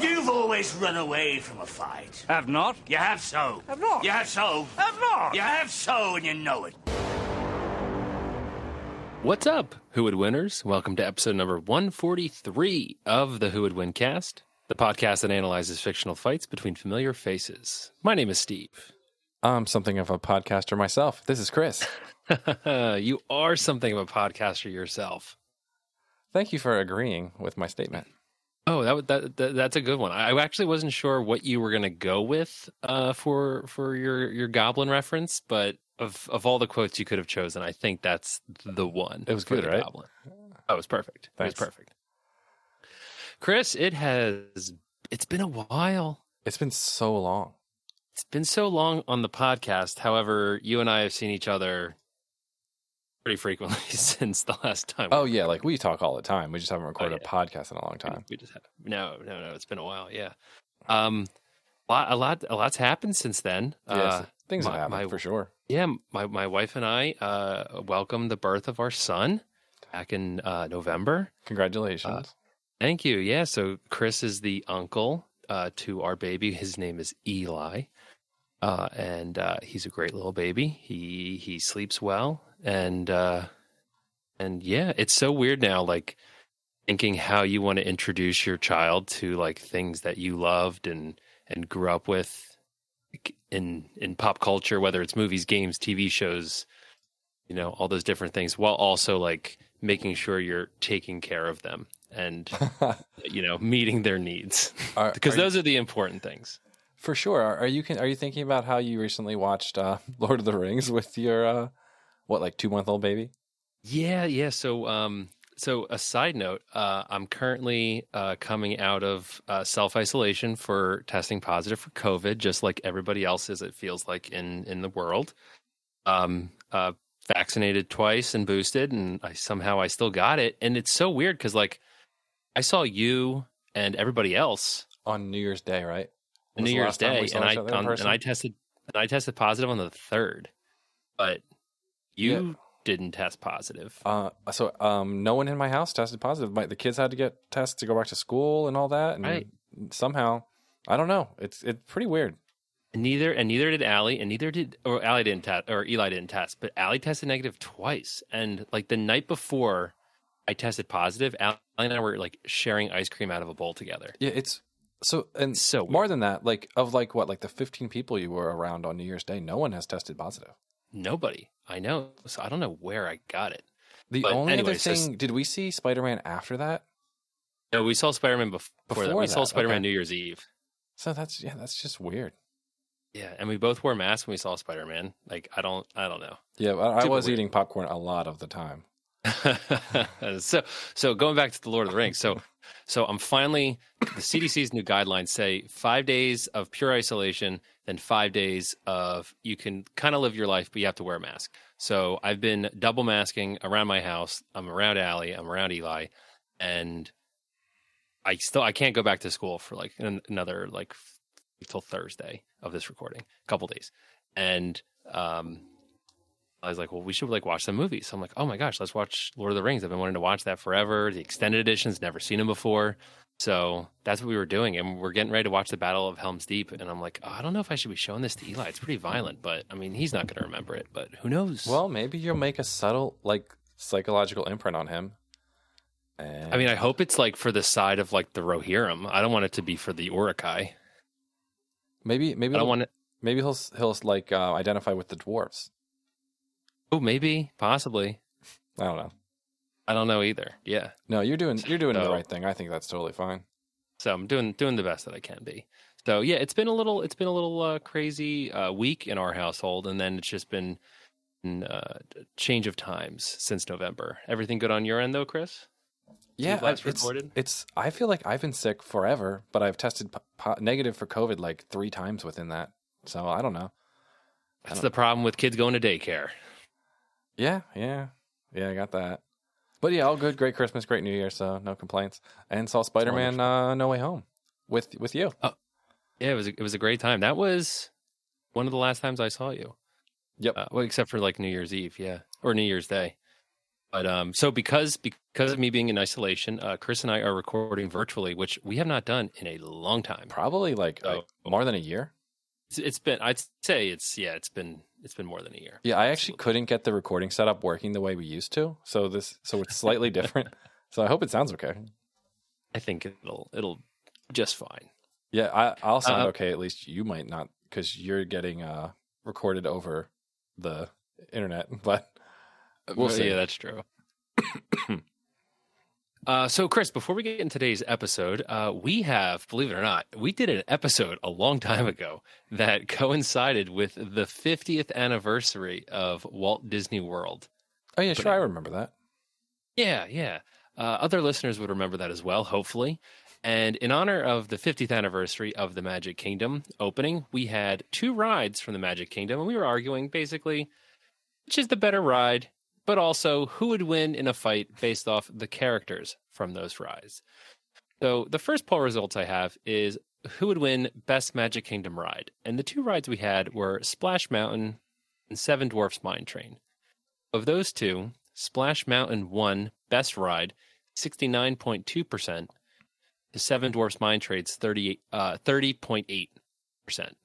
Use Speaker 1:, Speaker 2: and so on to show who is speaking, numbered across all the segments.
Speaker 1: You've always run away from a fight.
Speaker 2: Have not?
Speaker 1: You have so.
Speaker 2: Have not.
Speaker 1: You have so.
Speaker 2: Have not.
Speaker 1: You have so, and you know it.
Speaker 3: What's up, Who Would Winners? Welcome to episode number 143 of the Who Would Win cast, the podcast that analyzes fictional fights between familiar faces. My name is Steve.
Speaker 4: I'm something of a podcaster myself. This is Chris.
Speaker 3: you are something of a podcaster yourself.
Speaker 4: Thank you for agreeing with my statement.
Speaker 3: Oh, that, that, that that's a good one. I actually wasn't sure what you were going to go with uh, for for your your goblin reference, but of of all the quotes you could have chosen, I think that's the one.
Speaker 4: It was good, right?
Speaker 3: Goblin. Oh, it was perfect.
Speaker 4: Thanks.
Speaker 3: It was perfect. Chris, it has it's been a while.
Speaker 4: It's been so long.
Speaker 3: It's been so long on the podcast. However, you and I have seen each other pretty frequently since the last time.
Speaker 4: Oh yeah, like we talk all the time. We just haven't recorded
Speaker 3: yeah.
Speaker 4: a podcast in a long time.
Speaker 3: We just have no, no, no. It's been a while. Yeah. Um, a lot, a lot, a lot's happened since then.
Speaker 4: Yes,
Speaker 3: Uh,
Speaker 4: things
Speaker 3: my-
Speaker 4: have happened
Speaker 3: my-
Speaker 4: for sure.
Speaker 3: yeah, my my wife and I uh welcomed the birth of our son back in uh, November.
Speaker 4: Congratulations.
Speaker 3: Thank you. Yeah. So Chris is the uncle uh, to our baby. His name is Eli, uh, and uh, he's a great little baby. He he sleeps well, and uh, and yeah, it's so weird now. Like thinking how you want to introduce your child to like things that you loved and and grew up with in in pop culture, whether it's movies, games, TV shows, you know, all those different things, while also like making sure you're taking care of them and you know meeting their needs
Speaker 4: Are-
Speaker 3: because
Speaker 4: are you-
Speaker 3: those are the important things.
Speaker 4: for sure. Are, are you can, are you thinking about how you recently watched uh, Lord of the Rings with your uh, what like two month old baby?
Speaker 3: Yeah, yeah. So, um, so a side note, uh, I'm currently uh, coming out of uh, self isolation for testing positive for COVID, just like everybody else is. It feels like in in the world. Um, uh, vaccinated twice and boosted, and I somehow I still got it, and it's so weird because like I saw you and everybody else
Speaker 4: On New Year's Day, right?
Speaker 3: New Year's Day, and I and? I tested and I tested positive on the third, but you didn't test positive.
Speaker 4: Uh, so um, no one in my house tested positive. My, the kids had to get tests to go back to school and all that, and
Speaker 3: Right.
Speaker 4: somehow I don't know. It's it's pretty weird.
Speaker 3: And neither and neither did Allie, and neither did or Allie didn't test or Eli didn't test, but Allie tested negative twice. And like the night before I tested positive, Allie and I were like sharing ice cream out of a bowl together.
Speaker 4: Yeah, it's so and
Speaker 3: So
Speaker 4: more
Speaker 3: weird.
Speaker 4: than that. Like of like what like the fifteen people you were around on New Year's Day, no one has tested positive.
Speaker 3: Nobody. I know. So I don't know where I got it.
Speaker 4: The
Speaker 3: But
Speaker 4: only
Speaker 3: anyway,
Speaker 4: other thing, did we see Spider Man after that?
Speaker 3: No, we saw Spider Man before, that.
Speaker 4: Before
Speaker 3: We saw Spider Man
Speaker 4: okay.
Speaker 3: New Year's Eve.
Speaker 4: So that's yeah, that's just weird.
Speaker 3: Yeah, and we both wore masks when we saw Spider Man. Like I don't I don't know.
Speaker 4: Yeah, I, I was eating popcorn a lot of the time.
Speaker 3: so so going back to the Lord of the Rings. So so I'm finally the CDC's new guidelines say five days of pure isolation, then five days of you can kind of live your life, but you have to wear a mask. So I've been double masking around my house. I'm around Allie. I'm around Eli, and I still I can't go back to school for like an, another like till Thursday of this recording, a couple days, and um. I was like, well, we should like watch some movies. So I'm like, oh my gosh, let's watch Lord of the Rings. I've been wanting to watch that forever. The extended editions, never seen them before. So that's what we were doing. And we're getting ready to watch the Battle of Helm's Deep. And I'm like, oh, I don't know if I should be showing this to Eli. It's pretty violent, but I mean, he's not going to remember it, but who knows?
Speaker 4: Well, maybe you'll make a subtle like psychological imprint on him. And
Speaker 3: I mean, I hope it's like for the side of like the Rohirrim. I don't want it to be for the Uruk-hai.
Speaker 4: maybe maybe
Speaker 3: I don't
Speaker 4: he'll-
Speaker 3: want it.
Speaker 4: maybe he'll he'll like uh, identify with the dwarves.
Speaker 3: Oh, maybe, possibly.
Speaker 4: I don't know.
Speaker 3: I don't know either. Yeah.
Speaker 4: No, you're doing you're doing the right thing. I think that's totally fine.
Speaker 3: So I'm doing doing the best that I can be. So yeah, it's been a little it's been a little uh, crazy uh, week in our household, and then it's just been uh, change of times since November. Everything good on your end though, Chris?
Speaker 4: Yeah, I- it's,
Speaker 3: recorded?
Speaker 4: it's. I feel like I've been sick forever, but I've tested po- po- negative for COVID like three times within that. So I don't know.
Speaker 3: That's the problem with kids going to daycare.
Speaker 4: Yeah, yeah, yeah. I got that. But yeah, all good. Great Christmas, great New Year. So no complaints. And saw Spider Man uh, No Way Home with with you.
Speaker 3: Yeah, it was a, it was a great time. That was one of the last times I saw you.
Speaker 4: Yep.
Speaker 3: Uh, well, except for like New Year's Eve, yeah, or New Year's Day. But um, so because because of me being in isolation, uh, Chris and I are recording virtually, which we have not done in a long time.
Speaker 4: Probably like,
Speaker 3: Oh.
Speaker 4: like more than a year.
Speaker 3: It's, it's been I'd say it's yeah, it's been it's been more than a year.
Speaker 4: Yeah, I actually couldn't get the recording setup working the way we used to. So this, so it's slightly different. So I hope it sounds okay.
Speaker 3: I think it'll it'll just fine.
Speaker 4: Yeah, I, I'll sound
Speaker 3: Uh,
Speaker 4: okay. At least you might not, because you're getting uh, recorded over the internet. But We'll
Speaker 3: Uh,
Speaker 4: see.
Speaker 3: Yeah, that's true. uh, so, Chris, before we get into today's episode, uh, we have, believe it or not, we did an episode a long time ago that coincided with the 50th anniversary of Walt Disney World.
Speaker 4: oh yeah, sure, I remember that.
Speaker 3: Yeah, yeah. Uh, other listeners would remember that as well, hopefully. And in honor of the 50th anniversary of the Magic Kingdom opening, we had two rides from the Magic Kingdom, and we were arguing basically which is the better ride, but also who would win in a fight based off the characters from those rides. So the first poll results I have is who would win best Magic Kingdom ride, and the two rides we had were Splash Mountain and Seven Dwarfs Mine Train. Of those two, Splash Mountain won best ride, sixty nine point two percent. The Seven Dwarfs Mine Train's thirty uh percent.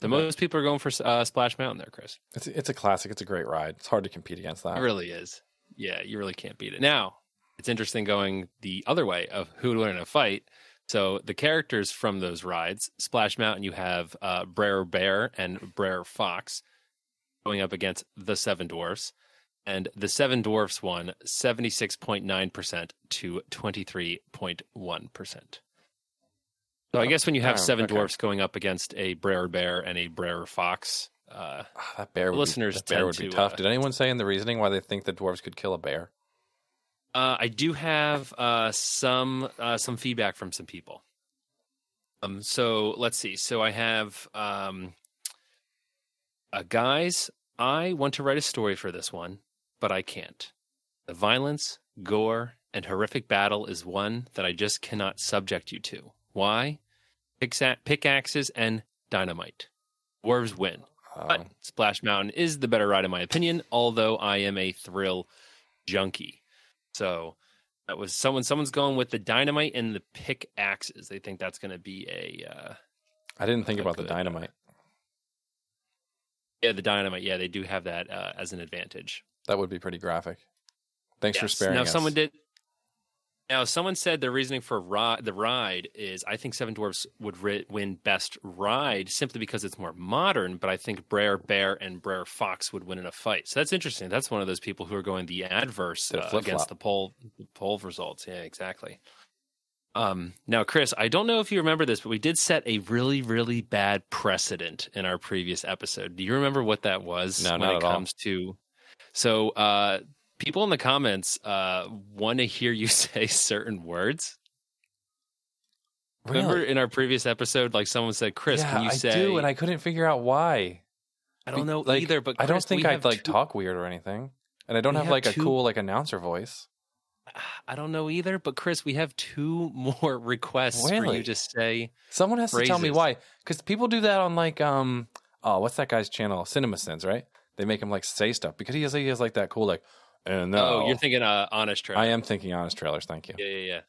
Speaker 3: The
Speaker 4: Okay.
Speaker 3: most people are going for uh, Splash Mountain there, Chris.
Speaker 4: It's it's a classic. It's a great ride. It's hard to compete against that.
Speaker 3: It really is. Yeah, you really can't beat it. Now, it's interesting going the other way of who would win in a fight. So the characters from those rides, Splash Mountain, you have uh, Brer Bear and Brer Fox going up against the Seven Dwarfs. And the Seven Dwarfs won 76.9% to 23.1%. So I guess when you have
Speaker 4: Oh,
Speaker 3: Seven
Speaker 4: okay.
Speaker 3: Dwarfs going up against a Brer Bear and a Brer Fox, uh,
Speaker 4: Ah, that bear would
Speaker 3: Listeners
Speaker 4: be, that bear would be
Speaker 3: to,
Speaker 4: tough.
Speaker 3: uh,
Speaker 4: Did anyone say in the reasoning why they think the dwarves could kill a bear?
Speaker 3: Uh, I do have uh, some uh, some feedback from some people. Um, so let's see. So I have um, uh, guys. I want to write a story for this one, but I can't. The violence, gore, and horrific battle is one that I just cannot subject you to. Why? Pickaxes and dynamite. Dwarves win. But Splash Mountain is the better ride, in my opinion, although I am a thrill junkie. So that was someone. Someone's going with the dynamite and the pickaxes. They think that's going to be a uh,
Speaker 4: I didn't think about the
Speaker 3: good, uh,
Speaker 4: dynamite.
Speaker 3: yeah, the dynamite. Yeah, they do have that uh, as an advantage.
Speaker 4: That would be pretty graphic. Thanks for
Speaker 3: Yes.
Speaker 4: sparing
Speaker 3: Now,
Speaker 4: us.
Speaker 3: someone did. Now, someone said the reasoning for ri- the ride is I think Seven Dwarfs would ri- win best ride simply because it's more modern, but I think Brer Bear and Brer Fox would win in a fight. So that's interesting. That's one of those people who are going the adverse uh, against the poll the poll results. Yeah, exactly. Um, now, Chris, I don't know if you remember this, but we did set a really, really bad precedent in our previous episode. Do you remember what that was
Speaker 4: No,
Speaker 3: when
Speaker 4: not
Speaker 3: it
Speaker 4: at all.
Speaker 3: comes to? So, uh, people in the comments uh, want to hear you say certain words. Remember in our previous episode, like someone said, "Chris,
Speaker 4: yeah,
Speaker 3: can you
Speaker 4: I
Speaker 3: say?"
Speaker 4: do, and I couldn't figure out why.
Speaker 3: I don't know
Speaker 4: Like,
Speaker 3: either, but
Speaker 4: I don't think I like
Speaker 3: two-
Speaker 4: talk weird or anything, and I don't have
Speaker 3: have
Speaker 4: like a cool like announcer voice.
Speaker 3: I don't know either, but Chris, we have two more requests for you to say.
Speaker 4: Someone has to tell me why, because people do that on like um oh what's that guy's channel? Cinema Sins, right? They make him like say stuff because he has he has like that cool like and no.
Speaker 3: Oh, you're thinking uh, honest trailer.
Speaker 4: I am thinking honest trailers. Thank you.
Speaker 3: Yeah, yeah, yeah.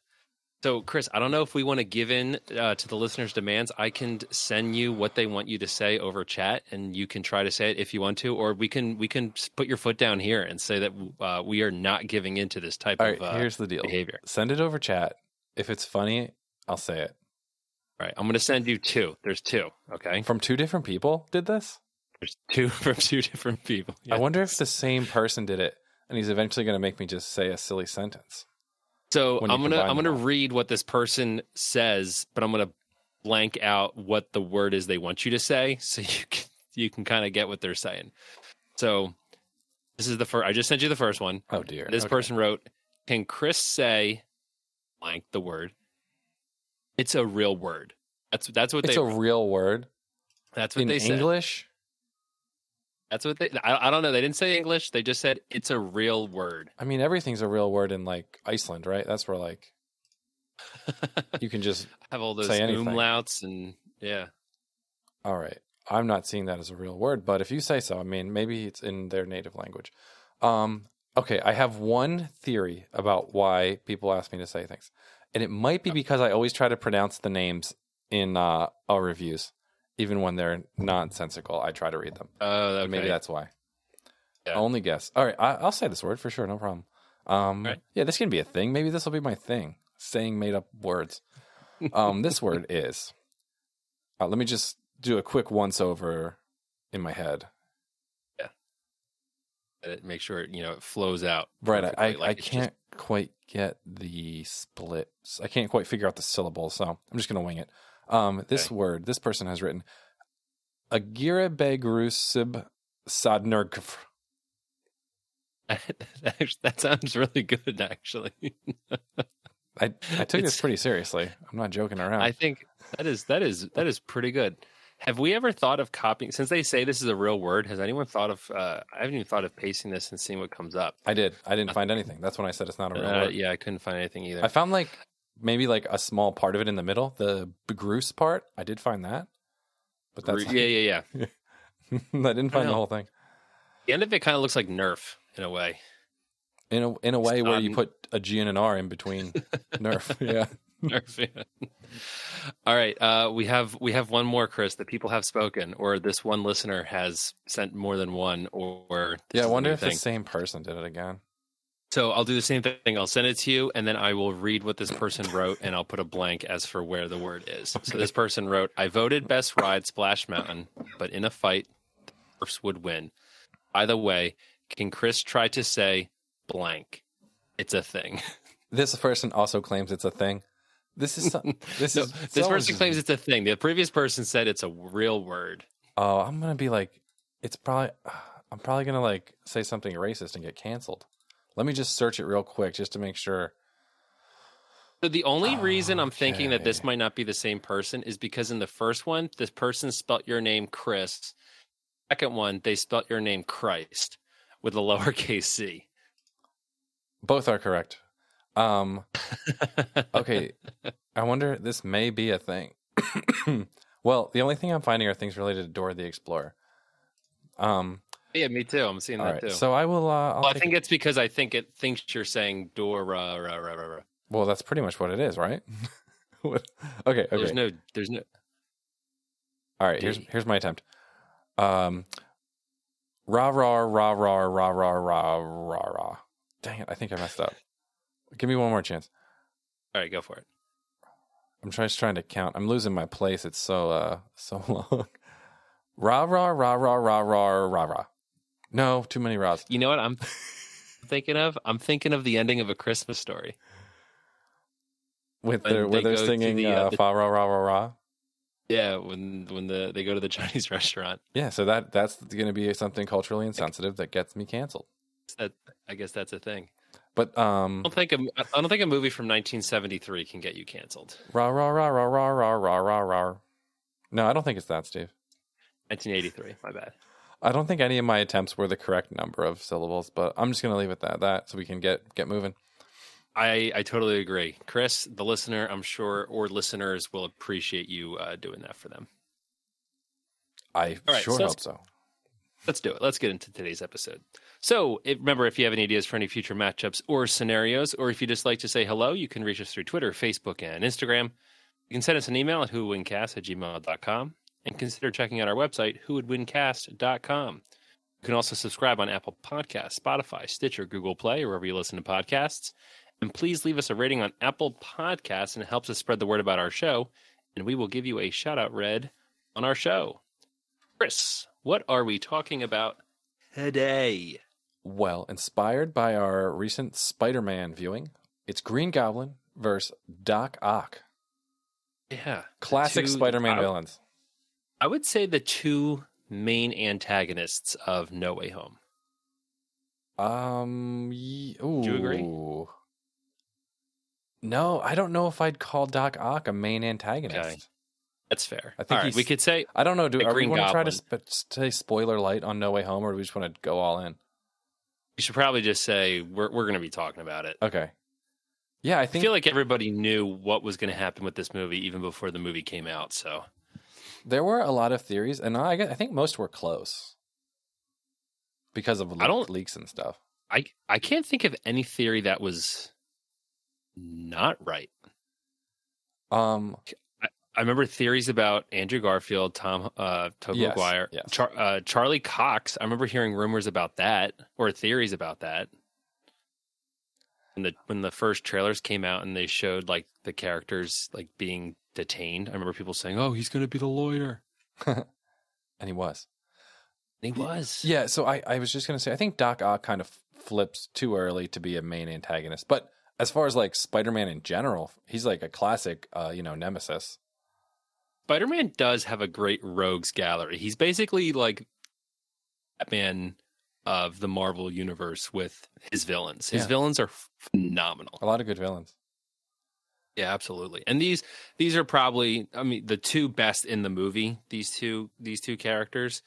Speaker 3: So, Chris, I don't know if we want to give in uh, to the listeners' demands. I can send you what they want you to say over chat, and you can try to say it if you want to, or we can we can put your foot down here and say that uh, we are not giving into this type
Speaker 4: All right,
Speaker 3: of uh,
Speaker 4: here's the deal.
Speaker 3: behavior.
Speaker 4: Send it over chat. If it's funny, I'll say it.
Speaker 3: All right, I'm going to send you two. There's two. Okay,
Speaker 4: From two different people did this?
Speaker 3: there's two from two different people.
Speaker 4: I wonder if the same person did it and he's eventually going to make me just say a silly sentence.
Speaker 3: So I'm gonna I'm gonna
Speaker 4: all.
Speaker 3: read what this person says, but I'm gonna blank out what the word is they want you to say, so you can you can kind of get what they're saying. So this is the first. I just sent you the first one.
Speaker 4: Oh dear.
Speaker 3: This
Speaker 4: Okay.
Speaker 3: person wrote, "Can Chris say blank the word. It's a real word. That's that's what
Speaker 4: It's
Speaker 3: they
Speaker 4: a real word
Speaker 3: that's what
Speaker 4: in
Speaker 3: they said.
Speaker 4: English.
Speaker 3: That's what they. I, I don't know. They didn't say English. They just said it's a real word.
Speaker 4: I mean, everything's a real word in like Iceland, right? That's where like you can just.
Speaker 3: Have all those umlauts and yeah.
Speaker 4: All right, I'm not seeing that as a real word, but if you say so, I mean, maybe it's in their native language. Um, okay, I have one theory about why people ask me to say things, and it might be because I always try to pronounce the names in uh, our reviews, even when they're nonsensical. I try to read them.
Speaker 3: Oh, okay.
Speaker 4: Maybe that's why.
Speaker 3: Yeah.
Speaker 4: Only guess. All right, I, I'll say this word for sure, no problem. Um,
Speaker 3: right.
Speaker 4: Yeah, this can be a thing. Maybe this will be my thing. Saying made up words. Um, this word is. Uh, let me just do a quick once over in my head. Yeah.
Speaker 3: It- Make sure it, you know it flows out.
Speaker 4: Right, I, I,
Speaker 3: like
Speaker 4: I can't quite get the splits. I can't quite figure out the syllables, so I'm just going to wing it. Um, this
Speaker 3: Okay.
Speaker 4: word, this person has written Agira Begrusib
Speaker 3: that, sounds really good, actually.
Speaker 4: I, I took this pretty seriously. I'm not joking around.
Speaker 3: I think that is that is that is pretty good. Have we ever thought of copying? Since they say this is a real word, has anyone thought of? Uh, I haven't even thought of pasting this and seeing what comes up.
Speaker 4: I did. I didn't find anything. That's when I said it's not a real
Speaker 3: Uh,
Speaker 4: word.
Speaker 3: yeah, I couldn't find anything either.
Speaker 4: I found like maybe like a small part of it in the middle, the begrus part. I did find that, but that's
Speaker 3: yeah, yeah, yeah.
Speaker 4: I didn't find the whole thing
Speaker 3: The end of it kind of looks like Nerf in a way.
Speaker 4: in a in a way where you put a G and an R in between Nerf. Yeah.
Speaker 3: Nerf. yeah. All right, uh, we have we have one more, Chris. That people have spoken, or this one listener has sent more than one, or
Speaker 4: Yeah, I wonder if
Speaker 3: thing.
Speaker 4: the same person did it again.
Speaker 3: So I'll do the same thing. I'll send it to you, and then I will read what this person wrote, and I'll put a blank as for where the word is. So this person wrote, "I voted best ride Splash Mountain, but in a fight, the Dwarfs would win. By the way, can Chris try to say blank? It's a thing.
Speaker 4: This person also claims it's a thing. This is some- this
Speaker 3: No,
Speaker 4: is
Speaker 3: this person claims it's a thing. The previous person said it's a real word.
Speaker 4: Oh, I'm gonna be like, it's probably. I'm probably gonna like say something racist and get canceled. Let me just search it real quick just to make sure.
Speaker 3: So the only reason I'm thinking that this might not be the same person is because in the first one, this person spelt your name Chris. Second one, they spelt your name Christ with a lowercase c.
Speaker 4: Both are correct. Um, okay, I wonder. This may be a thing. well, the only thing I'm finding are things related to Dora the Explorer. Um,
Speaker 3: yeah, me too. I'm seeing
Speaker 4: all
Speaker 3: that
Speaker 4: right,
Speaker 3: too.
Speaker 4: so I will. Uh,
Speaker 3: well, I think it's because I think it thinks you're saying Dora. Rah, rah, rah, rah.
Speaker 4: well, that's pretty much what it is, right? Okay, okay.
Speaker 3: There's no, there's no.
Speaker 4: All right, here's
Speaker 3: D.
Speaker 4: here's my attempt. Um, rah rah rah rah rah rah rah rah rah. Dang it! I think I messed up. Give me one more chance.
Speaker 3: All right, go for it.
Speaker 4: I'm just trying to count. I'm losing my place. It's so uh so long. Rah rah rah rah rah rah rah rah. No, too many rahs.
Speaker 3: You know what I'm thinking of? I'm thinking of the ending of a Christmas story.
Speaker 4: With their where
Speaker 3: they
Speaker 4: they're singing
Speaker 3: the,
Speaker 4: uh,
Speaker 3: uh, the-
Speaker 4: fa rah rah rah rah.
Speaker 3: Yeah, when when the they go to the Chinese restaurant.
Speaker 4: Yeah, so that that's going to be something culturally insensitive that gets me canceled.
Speaker 3: That I guess that's a thing.
Speaker 4: But um,
Speaker 3: I don't think a, I don't think a movie from 1973 can get you canceled.
Speaker 4: rah rah rah rah rah rah rah rah rah. No, I don't think it's that, Steve.
Speaker 3: 1983. My bad.
Speaker 4: I don't think any of my attempts were the correct number of syllables, but I'm just going to leave it at that so we can get get moving.
Speaker 3: I I totally agree, Chris. The listener, I'm sure, or listeners will appreciate you uh, doing that for them.
Speaker 4: I
Speaker 3: right,
Speaker 4: sure
Speaker 3: so-
Speaker 4: hope so.
Speaker 3: Let's do it. Let's get into today's episode. So, if, remember, if you have any ideas for any future matchups or scenarios, or if you just like to say hello, you can reach us through Twitter, Facebook, and Instagram. You can send us an email at whowouldwincast at gmail.com and consider checking out our website, whowouldwincast.com. You can also subscribe on Apple Podcasts, Spotify, Stitcher, Google Play, or wherever you listen to podcasts. And please leave us a rating on Apple Podcasts, and it helps us spread the word about our show. And we will give you a shout out read on our show. Chris, what are we talking about today?
Speaker 4: Well, inspired by our recent Spider-Man viewing, it's Green Goblin versus Doc Ock.
Speaker 3: Yeah.
Speaker 4: Classic Spider-Man
Speaker 3: I-
Speaker 4: villains.
Speaker 3: I would say the two main antagonists of No Way Home.
Speaker 4: Um, ye- ooh.
Speaker 3: you agree?
Speaker 4: No, I don't know if I'd call Doc Ock a main antagonist.
Speaker 3: Okay. That's fair.
Speaker 4: I think
Speaker 3: right, we could say
Speaker 4: I don't know. Do we want to try to sp- say spoiler light on No Way Home, or do we just want to go all in?
Speaker 3: we should probably just say we're we're going to be talking about it.
Speaker 4: Okay. Yeah, I
Speaker 3: I feel like everybody knew what was going to happen with this movie even before the movie came out. So
Speaker 4: there were a lot of theories, and I, I think most were close because of
Speaker 3: I don't-
Speaker 4: leaks and stuff.
Speaker 3: I I can't think of any theory that was not right.
Speaker 4: Um,
Speaker 3: I remember theories about Andrew Garfield, Tom, uh, Tobey
Speaker 4: Yes,
Speaker 3: Maguire,
Speaker 4: yes.
Speaker 3: Char- uh, Charlie Cox. I remember hearing rumors about that or theories about that. When the when the first trailers came out and they showed like the characters like being detained, I remember people saying, "Oh, he's going to be the lawyer."
Speaker 4: and he was.
Speaker 3: He was.
Speaker 4: Yeah, so I, I was just gonna say I think Doc Ock kind of flips too early to be a main antagonist, but as far as like Spider-Man in general, he's like a classic, uh, you know, nemesis.
Speaker 3: Spider Man does have a great rogues gallery. He's basically like Batman of the Marvel universe with his villains. His
Speaker 4: Yeah.
Speaker 3: villains are phenomenal.
Speaker 4: A lot of good villains.
Speaker 3: Yeah, absolutely. And these these are probably I mean the two best in the movie. These two these two characters,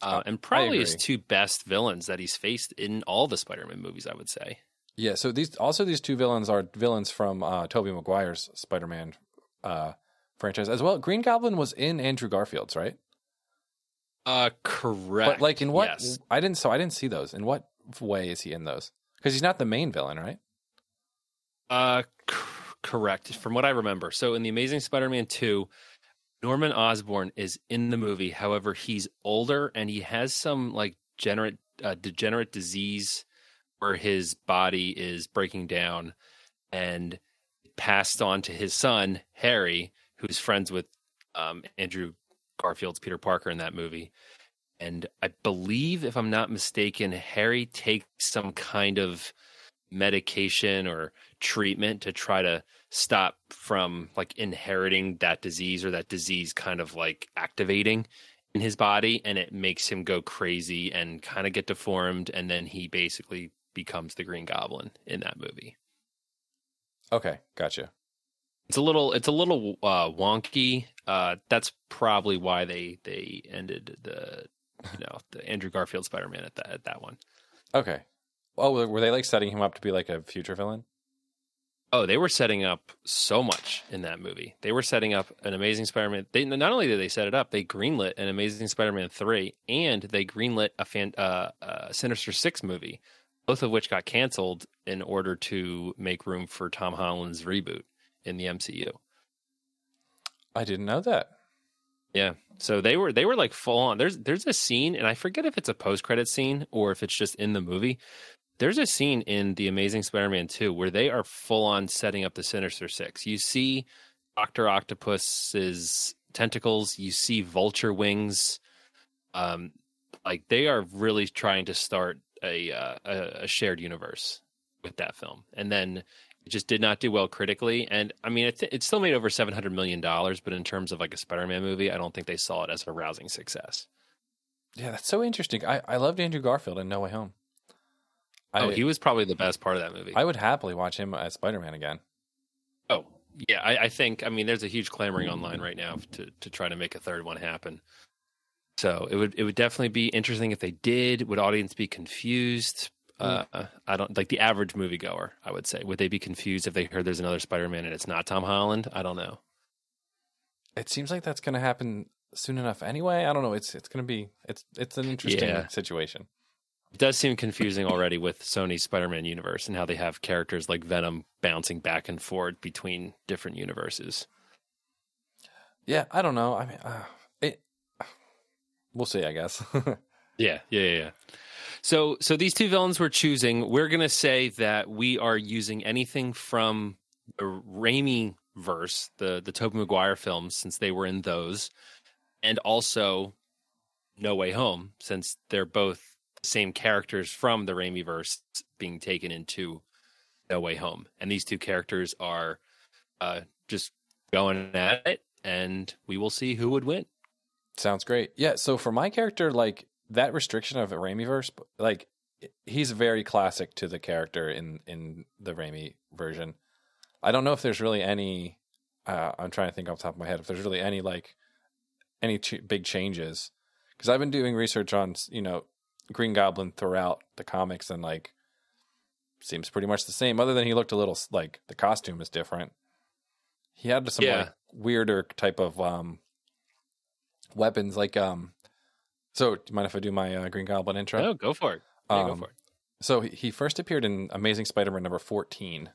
Speaker 3: uh, and probably his two best villains that he's faced in all the Spider-Man movies. I would say.
Speaker 4: Yeah, so these also these two villains are villains from uh, Tobey Maguire's Spider-Man uh, franchise as well. Green Goblin was in Andrew Garfield's, right?
Speaker 3: Uh, correct.
Speaker 4: But like in what
Speaker 3: Yes.
Speaker 4: I didn't so I didn't see those. In what way is he in those? Because he's not the main villain, right?
Speaker 3: Uh, c- correct. From what I remember, so in the Amazing Spider-Man two, Norman Osborn is in the movie. However, he's older and he has some like degenerate uh, degenerate disease where his body is breaking down, and passed on to his son Harry, who's friends with um, Andrew Garfield's Peter Parker in that movie. And I believe, if I'm not mistaken, Harry takes some kind of medication or treatment to try to stop from like inheriting that disease or that disease kind of like activating in his body and it makes him go crazy and kind of get deformed and then he basically becomes the green goblin in that movie
Speaker 4: Okay, gotcha.
Speaker 3: it's a little it's a little uh wonky uh that's probably why they they ended the you know the andrew garfield spider-man at that at that one
Speaker 4: Okay. Oh, were they like setting him up to be like a future villain?
Speaker 3: Oh, they were setting up so much in that movie. They were setting up an Amazing Spider-Man. They not only did they set it up, they greenlit an Amazing Spider-Man three, and they greenlit a fan, uh, uh, Sinister Six movie, both of which got canceled in order to make room for Tom Holland's reboot in the MCU.
Speaker 4: I didn't know that.
Speaker 3: Yeah, so they were they were like full on. There's there's a scene, and I forget if it's a post credit scene or if it's just in the movie. There's a scene in the Amazing Spider-Man 2 where they are full on setting up the Sinister Six. You see Doctor Octopus's tentacles. You see Vulture wings. Um, like they are really trying to start a uh, a, a shared universe with that film, and then it just did not do well critically. And I mean, it, it still made over seven hundred million dollars, but in terms of like a Spider-Man movie, I don't think they saw it as a rousing success.
Speaker 4: Yeah, that's so interesting. I, I loved Andrew Garfield in No Way Home. I,
Speaker 3: oh, he was probably the best part of that movie.
Speaker 4: I would happily watch him as Spider Man again.
Speaker 3: oh, yeah, I, I think. I mean, there's a huge clamoring online right now to to try to make a third one happen. So it would it would definitely be interesting if they did. Would audience be confused? Uh, I don't like the average moviegoer. I would say would they be confused if they heard there's another Spider-Man and it's not Tom Holland? I don't know.
Speaker 4: It seems like that's going to happen soon enough anyway. I don't know. It's it's going to be it's it's an interesting
Speaker 3: Yeah.
Speaker 4: situation.
Speaker 3: It does seem confusing already with Sony's Spider-Man universe and how they have characters like Venom bouncing back and forth between different universes.
Speaker 4: Yeah, I don't know. I mean, uh, it. We'll see. I guess.
Speaker 3: Yeah, yeah, yeah. So, so these two villains we're choosing, we're gonna say that we are using anything from the Raimi verse, the the Tobey Maguire films, since they were in those, and also No Way Home, since they're both the same characters from the Raimi verse being taken into No Way Home, and these two characters are uh, just going at it, and we will see who would win.
Speaker 4: Sounds great. Yeah. So for my character, like that restriction of a Raimi verse, like he's very classic to the character in in the Raimi version. I don't know if there's really any. Uh, I'm trying to think off the top of my head if there's really any like any ch- big changes because I've been doing research on you know Green Goblin throughout the comics and like seems pretty much the same other than he looked a little like the costume is different. He had some
Speaker 3: Yeah.
Speaker 4: like weirder type of um weapons like um so do you mind if I do my uh, Green Goblin intro?
Speaker 3: No, go for it. Yeah, go
Speaker 4: Um,
Speaker 3: for it.
Speaker 4: So he- first appeared in Amazing Spider-Man number 14,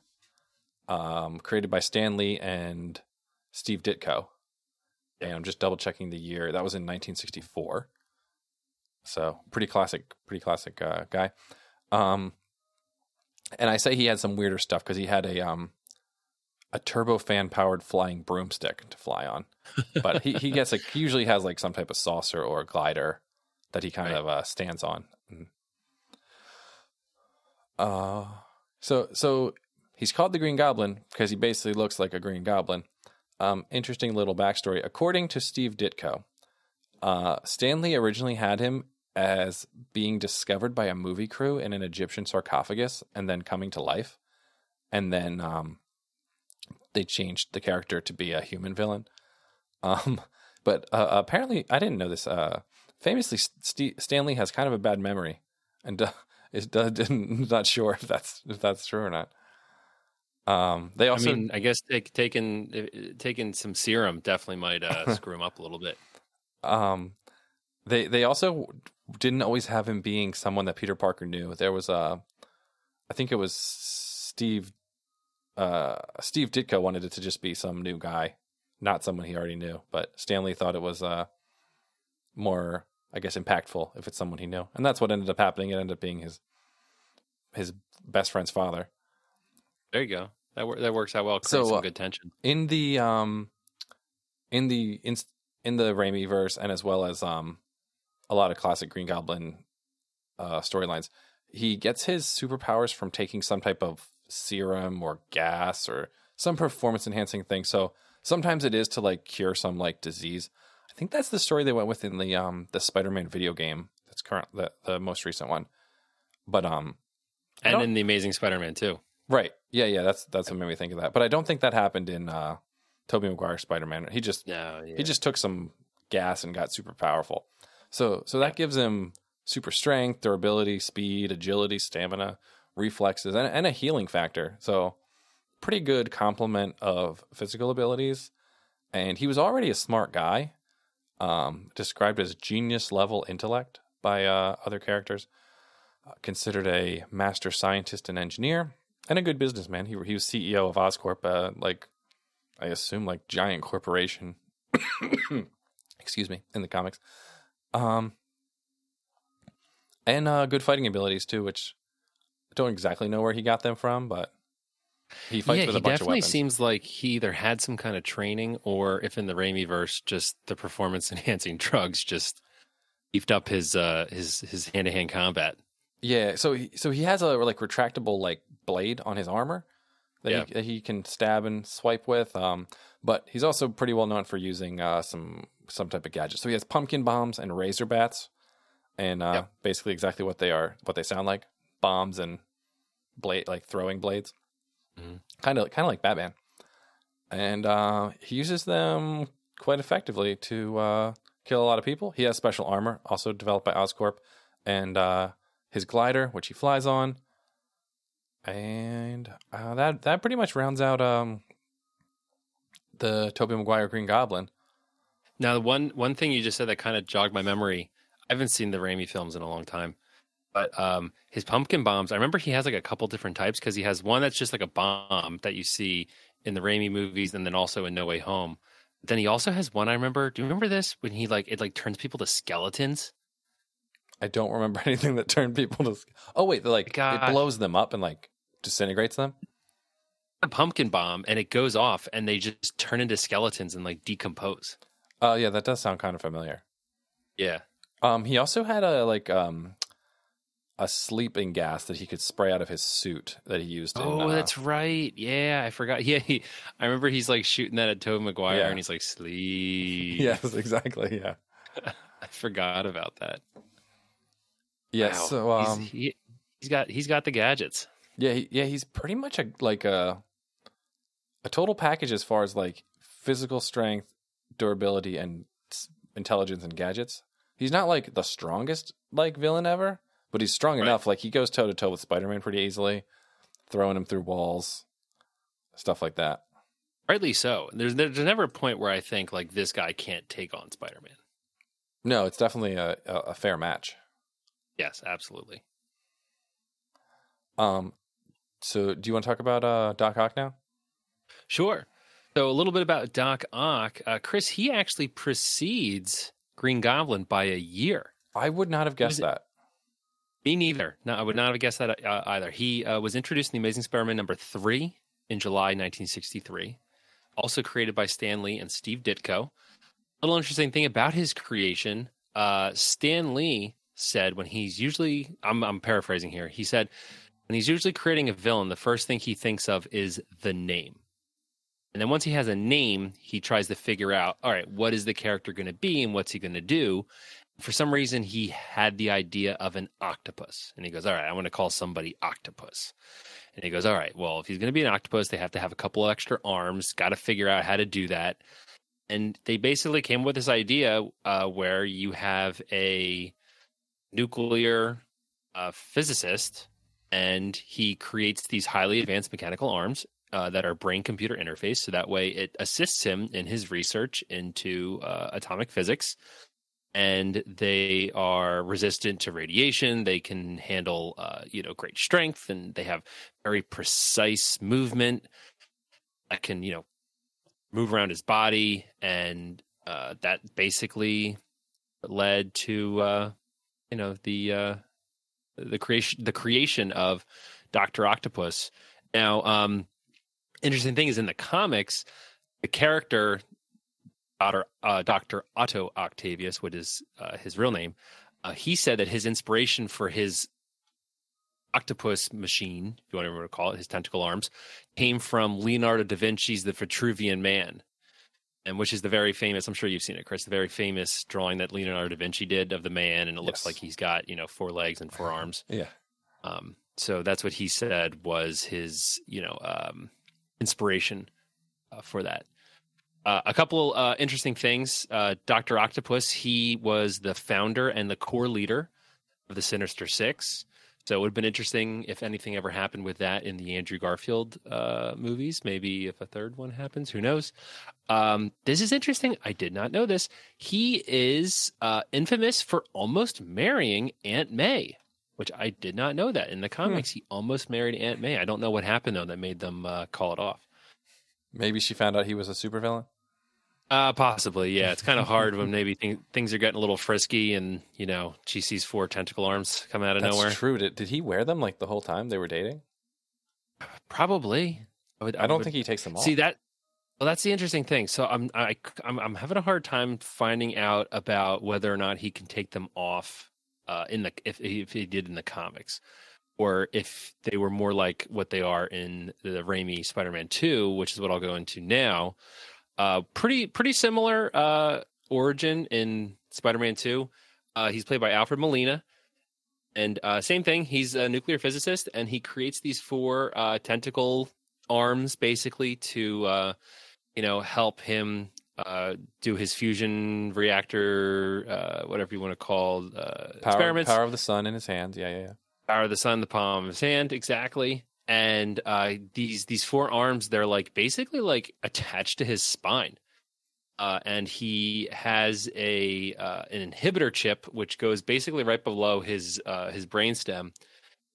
Speaker 4: um, created by Stan Lee and Steve Ditko. And I'm just double checking the year. That was in 1964. So pretty classic, pretty classic uh, guy. Um, and I say he had some weirder stuff because he had a um, a turbofan powered flying broomstick to fly on. But he, he gets like he usually has like some type of saucer or a glider that he kind
Speaker 3: Right.
Speaker 4: of uh, stands on. Uh, so so he's called the Green Goblin because he basically looks like a Green Goblin. Um, interesting little backstory. According to Steve Ditko, uh, Stan Lee originally had him as being discovered by a movie crew in an Egyptian sarcophagus and then coming to life, and then um, they changed the character to be a human villain. Um, but uh, apparently, I didn't know this. Uh, famously, St- Stan Lee has kind of a bad memory, and uh, is didn't not sure if that's if that's true or not. Um, they also
Speaker 3: I mean, I guess take, taking uh, taking some serum definitely might uh, screw him up a little bit.
Speaker 4: um, they they also didn't always have him being someone that Peter Parker knew. There was a, I think it was Steve, uh, Steve Ditko wanted it to just be some new guy, not someone he already knew. But Stan Lee thought it was uh more, I guess, impactful if it's someone he knew, and that's what ended up happening. It ended up being his his best friend's father.
Speaker 3: There you go. That wor- that works out well. Creates
Speaker 4: So,
Speaker 3: some
Speaker 4: uh,
Speaker 3: good tension.
Speaker 4: in the um in the in, in the Raimi verse and as well as um a lot of classic Green Goblin uh storylines, he gets his superpowers from taking some type of serum or gas or some performance enhancing thing. So sometimes it is to like cure some like disease. I think that's the story they went with in the um the Spider-Man video game. That's current the, the most recent one. But um
Speaker 3: And in the Amazing Spider-Man too.
Speaker 4: Right. Yeah, yeah, that's that's what made me think of that. But I don't think that happened in uh Tobey Maguire Spider-Man. He just
Speaker 3: No, yeah.
Speaker 4: he just took some gas and got super powerful. So so that gives him super strength, durability, speed, agility, stamina, reflexes, and, and a healing factor. So pretty good complement of physical abilities. And he was already a smart guy, um, described as genius level intellect by uh, other characters. Uh, considered a master scientist and engineer, and a good businessman. He he was CEO of Oscorp, uh, like I assume like giant corporation. Excuse me, in the comics. Um, and uh, good fighting abilities too, which I don't exactly know where he got them from, but he fights
Speaker 3: yeah,
Speaker 4: with a bunch of
Speaker 3: definitely seems like he either had some kind of training or if in the Raimi verse, just the performance enhancing drugs just beefed up his uh his his hand to hand combat.
Speaker 4: Yeah, so he, so he has a like retractable like blade on his armor that,
Speaker 3: Yeah.
Speaker 4: he, that he can stab and swipe with. Um, but he's also pretty well known for using uh, some some type of gadget. So he has pumpkin bombs and razor bats, and uh,
Speaker 3: Yep.
Speaker 4: basically exactly what they are, what they sound like: bombs and blade, like throwing blades. Kind of kind of like Batman. And uh, he uses them quite effectively to uh, kill a lot of people. He has special armor, also developed by Oscorp, and uh, his glider, which he flies on. And uh, that that pretty much rounds out um, the Tobey Maguire Green Goblin.
Speaker 3: Now, the one one thing you just said that kind of jogged my memory. I haven't seen the Raimi films in a long time, but um, his pumpkin bombs. I remember he has like a couple different types because he has one that's just like a bomb that you see in the Raimi movies, and then also in No Way Home. Then he also has one. I remember. Do you remember this when he like it like turns people to skeletons?
Speaker 4: I don't remember anything that turned people to. Oh wait, like it blows them up and like disintegrates them.
Speaker 3: A pumpkin bomb, and it goes off, and they just turn into skeletons and like decompose.
Speaker 4: Oh yeah, that does sound kind of familiar.
Speaker 3: Yeah,
Speaker 4: Um, he also had a like um a sleeping gas that he could spray out of his suit that he used. In,
Speaker 3: Oh,
Speaker 4: uh,
Speaker 3: that's right. Yeah, I forgot. Yeah, he, I remember he's like shooting that at Tobey Maguire,
Speaker 4: Yeah.
Speaker 3: and he's like, "Sleep."
Speaker 4: yes, exactly. Yeah,
Speaker 3: I forgot about that.
Speaker 4: yes.
Speaker 3: Wow.
Speaker 4: So
Speaker 3: He's-
Speaker 4: um,
Speaker 3: he, he's got he's got the gadgets.
Speaker 4: yeah, he, yeah, he's pretty much a like a a total package as far as like physical strength, durability, and intelligence and gadgets. He's not like the strongest like villain ever, but he's strong enough. Like he goes toe to toe with Spider Man pretty easily, throwing him through walls, stuff like that.
Speaker 3: Rightly so. There's there's never a point where I think like this guy can't take on Spider Man.
Speaker 4: No, it's definitely a, a, a fair match.
Speaker 3: Yes, absolutely.
Speaker 4: Um, so do you want to talk about uh, Doc Ock now?
Speaker 3: Sure. So a little bit about Doc Ock. Uh, Chris, he actually precedes Green Goblin by a year.
Speaker 4: I would not have guessed that.
Speaker 3: Me neither. No, I would not have guessed that uh, either. He uh, was introduced in The Amazing Spider-Man number three in July 1963. Also created by Stan Lee and Steve Ditko. A little interesting thing about his creation, uh, Stan Lee said when he's usually, I'm, I'm paraphrasing here, he said, when he's usually creating a villain, the first thing he thinks of is the name. And then once he has a name, he tries to figure out, all right, what is the character going to be and what's he going to do? For some reason, he had the idea of an octopus. And he goes, all right, I want to call somebody Octopus. And he goes, all right, well, if he's going to be an octopus, they have to have a couple of extra arms. Got to figure out how to do that. And they basically came with this idea uh, where you have a nuclear uh, physicist and he creates these highly advanced mechanical arms uh, that are brain computer interface. So that way it assists him in his research into uh, atomic physics. And they are resistant to radiation. They can handle, uh, you know, great strength, and they have very precise movement. that can, you know, move around his body, and uh, that basically led to, uh, you know, the uh, the creation the creation of Doctor Octopus. Now, um, interesting thing is in the comics, the character uh, Doctor Otto Octavius, which is uh, his real name, uh, he said that his inspiration for his octopus machine, if you want to call it, his tentacle arms, came from Leonardo da Vinci's The Vitruvian Man. And which is the very famous, I'm sure you've seen it, Chris, the very famous drawing that Leonardo da Vinci did of the man. And it looks like he's got, you know, four legs and four arms.
Speaker 4: Yeah.
Speaker 3: Um, so that's what he said was his, you know, um, inspiration uh, for that. Uh, a couple uh, interesting things. Uh, Doctor Octopus, he was the founder and the core leader of the Sinister Six. So it would have been interesting if anything ever happened with that in the Andrew Garfield uh, movies. Maybe if a third one happens, who knows? Um, this is interesting. I did not know this. He is uh, infamous for almost marrying Aunt May which I did not know that in the comics. He almost married Aunt May. I don't know what happened though that made them uh, call it off.
Speaker 4: Maybe she found out he was a supervillain.
Speaker 3: Uh, possibly, yeah. It's kind of hard when maybe th- things are getting a little frisky, and you know she sees four tentacle arms come out of
Speaker 4: That's
Speaker 3: nowhere.
Speaker 4: true. Did, did he wear them like the whole time they were dating?
Speaker 3: Probably. I, would,
Speaker 4: I don't
Speaker 3: would-
Speaker 4: think he takes them off.
Speaker 3: See that? Well, that's the interesting thing. So I'm I, I'm I'm having a hard time finding out about whether or not he can take them off uh, in the if if he did in the comics, or if they were more like what they are in the Raimi Spider-Man Two, which is what I'll go into now. Uh, pretty pretty similar uh, origin in Spider-Man Two. Uh, he's played by Alfred Molina. And uh, same thing, he's a nuclear physicist, and he creates these four uh, tentacle arms basically to uh, you know help him uh, do his fusion reactor, uh, whatever you want to call uh,
Speaker 4: power,
Speaker 3: experiments.
Speaker 4: power of the sun in his hands. Yeah, yeah, yeah.
Speaker 3: Of the sun, the palm of his hand, exactly. And uh, these these four arms, they're like basically like attached to his spine. Uh, and he has a uh, an inhibitor chip which goes basically right below his uh, his brainstem,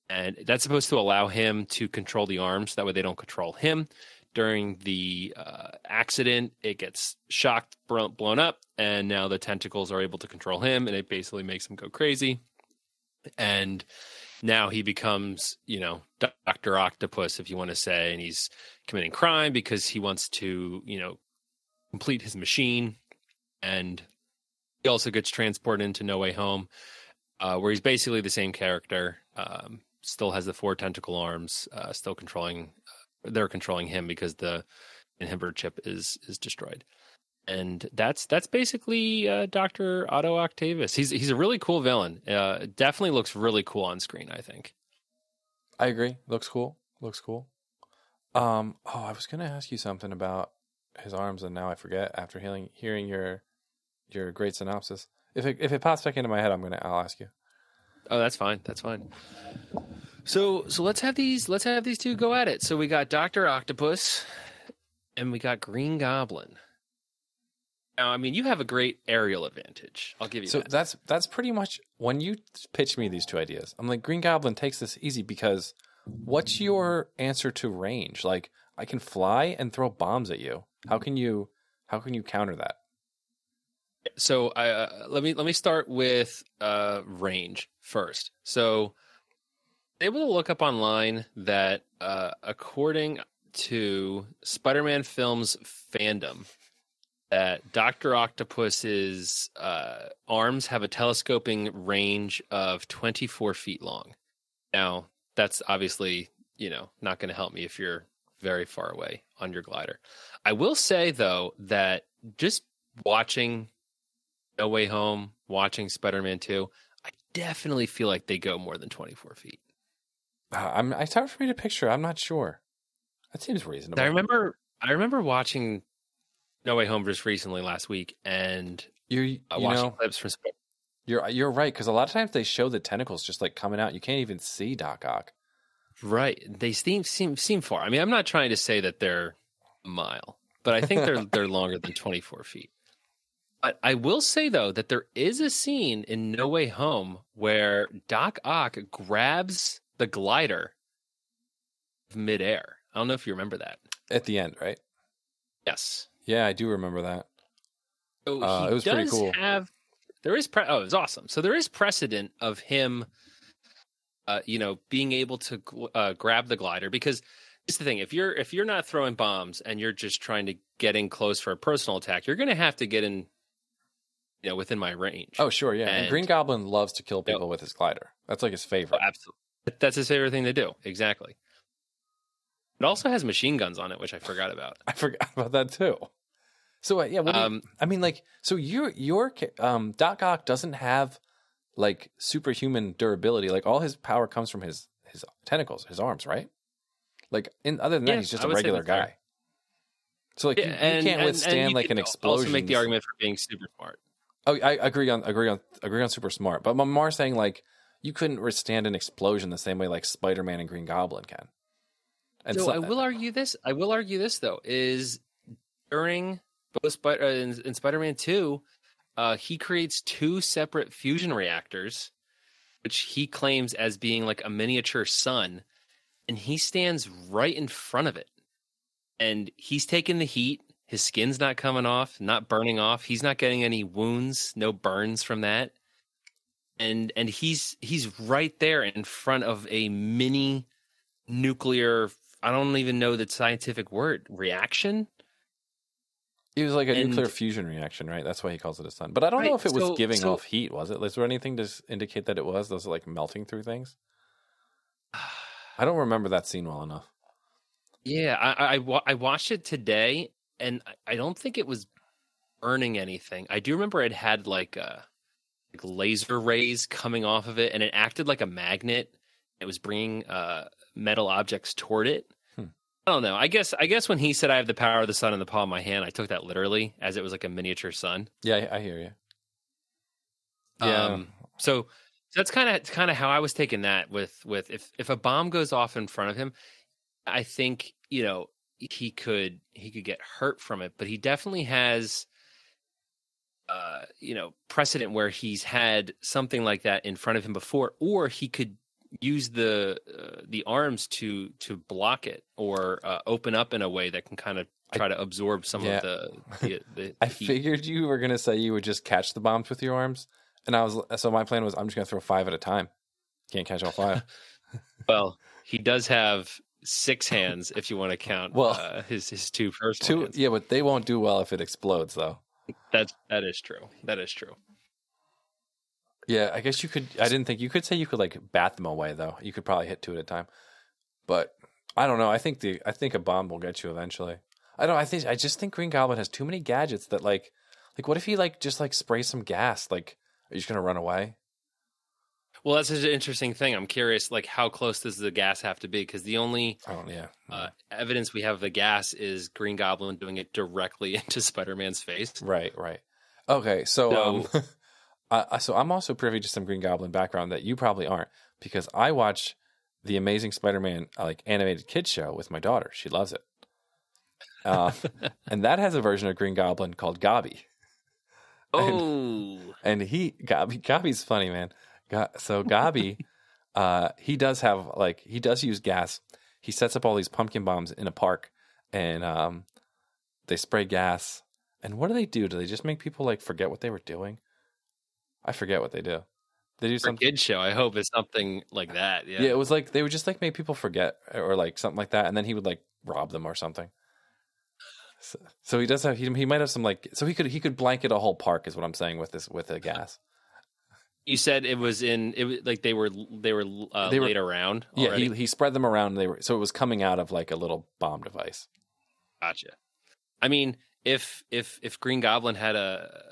Speaker 3: and that's supposed to allow him to control the arms. That way, they don't control him. During the uh, accident, it gets shocked, blown up, and now the tentacles are able to control him, and it basically makes him go crazy. And now he becomes, you know, Doctor Octopus, if you want to say, and he's committing crime because he wants to, you know, complete his machine, and he also gets transported into No Way Home, uh, where he's basically the same character. Um, still has the four tentacle arms, uh, still controlling. they're controlling him because the inhibitor chip is is destroyed, and that's that's basically uh, Doctor Otto Octavius. He's he's a really cool villain. Uh, definitely looks really cool on screen. I think.
Speaker 4: I agree. Looks cool. Looks cool. Um. Oh, I was gonna ask you something about his arms, and now I forget. After hearing hearing your your great synopsis, if it if it pops back into my head, I'm gonna I'll ask you.
Speaker 3: Oh, that's fine. That's fine. So so let's have these let's have these two go at it. So we got Doctor Octopus, and we got Green Goblin. I mean, you have a great aerial advantage. I'll give you
Speaker 4: So
Speaker 3: that.
Speaker 4: that's that's pretty much when you pitched me these two ideas. I'm like Green Goblin takes this easy because what's your answer to range? Like I can fly and throw bombs at you. How can you how can you counter that?
Speaker 3: so uh, let me let me start with uh, range first. So able to look up online that uh, according to Spider-Man films fandom, that Doctor Octopus's uh, arms have a telescoping range of 24 feet long. Now that's obviously you know not going to help me if you're very far away on your glider. I will say though that just watching no Way Home, watching Spider Man 2, I definitely feel like they go more than 24 feet.
Speaker 4: Uh, I'm it's hard for me to picture. I'm not sure. That seems reasonable.
Speaker 3: I remember I remember watching No Way Home just recently last week and
Speaker 4: you you
Speaker 3: uh, watching
Speaker 4: know
Speaker 3: clips from
Speaker 4: you're you're right because a lot of times they show the tentacles just like coming out. You can't even see Doc Ock.
Speaker 3: Right. They seem seem seem far. I mean, I'm not trying to say that they're a mile, but I think they're they're longer than 24 feet. But I will say though that there is a scene in No Way Home where Doc Ock grabs the glider midair. I don't know if you remember that.
Speaker 4: At the end, right?
Speaker 3: Yes.
Speaker 4: Yeah, I do remember that.
Speaker 3: So
Speaker 4: Uh,
Speaker 3: he
Speaker 4: it was pretty cool.
Speaker 3: have there is pre- oh it was awesome. So there is precedent of him, uh, you know, being able to uh, grab the glider because it's the thing if you're if you're not throwing bombs and you're just trying to get in close for a personal attack, you're going to have to get in, you know, within my range.
Speaker 4: Oh, sure, yeah. And,
Speaker 3: And-
Speaker 4: Green Goblin loves to kill people with his glider. That's like his favorite.
Speaker 3: Oh, absolutely. That's his favorite thing to do. Exactly. It also has machine guns on it, which I forgot about.
Speaker 4: I forgot about that too. So uh, yeah, what do you-
Speaker 3: Um,
Speaker 4: I mean, like, so your your um, Doc Ock doesn't have like superhuman durability. Like all his power comes from his his tentacles, his arms, right? Like, in other than that, he's just
Speaker 3: I
Speaker 4: a regular
Speaker 3: that's fair.
Speaker 4: guy. So like, you, you can't withstand
Speaker 3: you
Speaker 4: like an explosion.
Speaker 3: Also make the argument for being super smart.
Speaker 4: Oh, I agree on agree on agree on super smart, but I'm more saying like you couldn't withstand an explosion the same way like Spider Man and Green Goblin can. And
Speaker 3: so
Speaker 4: so-
Speaker 3: I will argue this. I will argue this though is during both Spider uh, in, in Spider-Man Two, uh, he creates two separate fusion reactors, which he claims as being like a miniature sun, and he stands right in front of it, and he's taking the heat. His skin's not coming off, not burning off. He's not getting any wounds, no burns from that. And and he's he's right there in front of a mini nuclear I don't even know the scientific word reaction.
Speaker 4: It was like a
Speaker 3: And-
Speaker 4: nuclear fusion reaction, right? That's why he calls it a sun. But I don't know if it was giving
Speaker 3: so-
Speaker 4: off heat, was it? Was there anything to indicate that it was? Was it like melting through things? I don't remember that scene well enough.
Speaker 3: Yeah, I I, I watched it today, and I- I don't think it was burning anything. I do remember it had like a like laser rays coming off of it, and it acted like a magnet. It was bringing uh metal objects toward it.
Speaker 4: Hmm.
Speaker 3: I don't know. I guess I guess when he said I have the power of the sun in the palm of my hand, I took that literally as it was like a miniature sun.
Speaker 4: Yeah, I I hear you. Yeah.
Speaker 3: Um, so, so that's kind of kind of how I was taking that with with if if a bomb goes off in front of him, I think you know he could he could get hurt from it, but he definitely has uh you know precedent where he's had something like that in front of him before or he could use the uh, the arms to to block it or uh, open up in a way that can kind of try to absorb some
Speaker 4: Yeah.
Speaker 3: of the the, the
Speaker 4: I
Speaker 3: heat.
Speaker 4: figured you were gonna say you would just catch the bombs with your arms, and I was so my plan was I'm just gonna throw five at a time. Can't catch all five.
Speaker 3: Well, he does have six hands if you want to count
Speaker 4: Well,
Speaker 3: uh, his his two first
Speaker 4: Two,
Speaker 3: hands.
Speaker 4: yeah, but they won't do well if it explodes, though.
Speaker 3: That that is true. That is true.
Speaker 4: Yeah, I guess you could. I didn't think you could say you could like bat them away, though. You could probably hit two at a time, but I don't know. I think the I think a bomb will get you eventually. I don't. I think I just think Green Goblin has too many gadgets that like like what if he like just like sprays some gas? Like, are you just gonna run away?
Speaker 3: Well, that's an interesting thing. I'm curious, like, how close does the gas have to be? Because the only
Speaker 4: Oh yeah.
Speaker 3: uh, evidence we have of the gas is Green Goblin doing it directly into Spider-Man's face.
Speaker 4: Right, right. Okay, so,
Speaker 3: So-
Speaker 4: um, I, I- so I'm also privy to some Green Goblin background that you probably aren't because I watch the Amazing Spider-Man uh, like animated kids show with my daughter. She loves it, uh, and that has a version of Green Goblin called Gobby,
Speaker 3: Oh,
Speaker 4: and he Gobby Gobby's funny man. So Gobby, uh, he does have like he does use gas. He sets up all these pumpkin bombs in a park, and um, they spray gas. And what do they do? Do they just make people like forget what they were doing? I forget what they do. They do something.
Speaker 3: kid show. I hope it's something like that. Yeah.
Speaker 4: Yeah. it was like they would just like make people forget or like something like that, and then he would like rob them or something. So, so he does have he, he might have some like so he could he could blanket a whole park is what I'm saying with this with the gas.
Speaker 3: You said it was in it was like they were they were uh,
Speaker 4: They were-
Speaker 3: laid around.
Speaker 4: Yeah, he he spread them around. And they were so it was coming out of like a little bomb device.
Speaker 3: Gotcha. I mean, if if if Green Goblin had a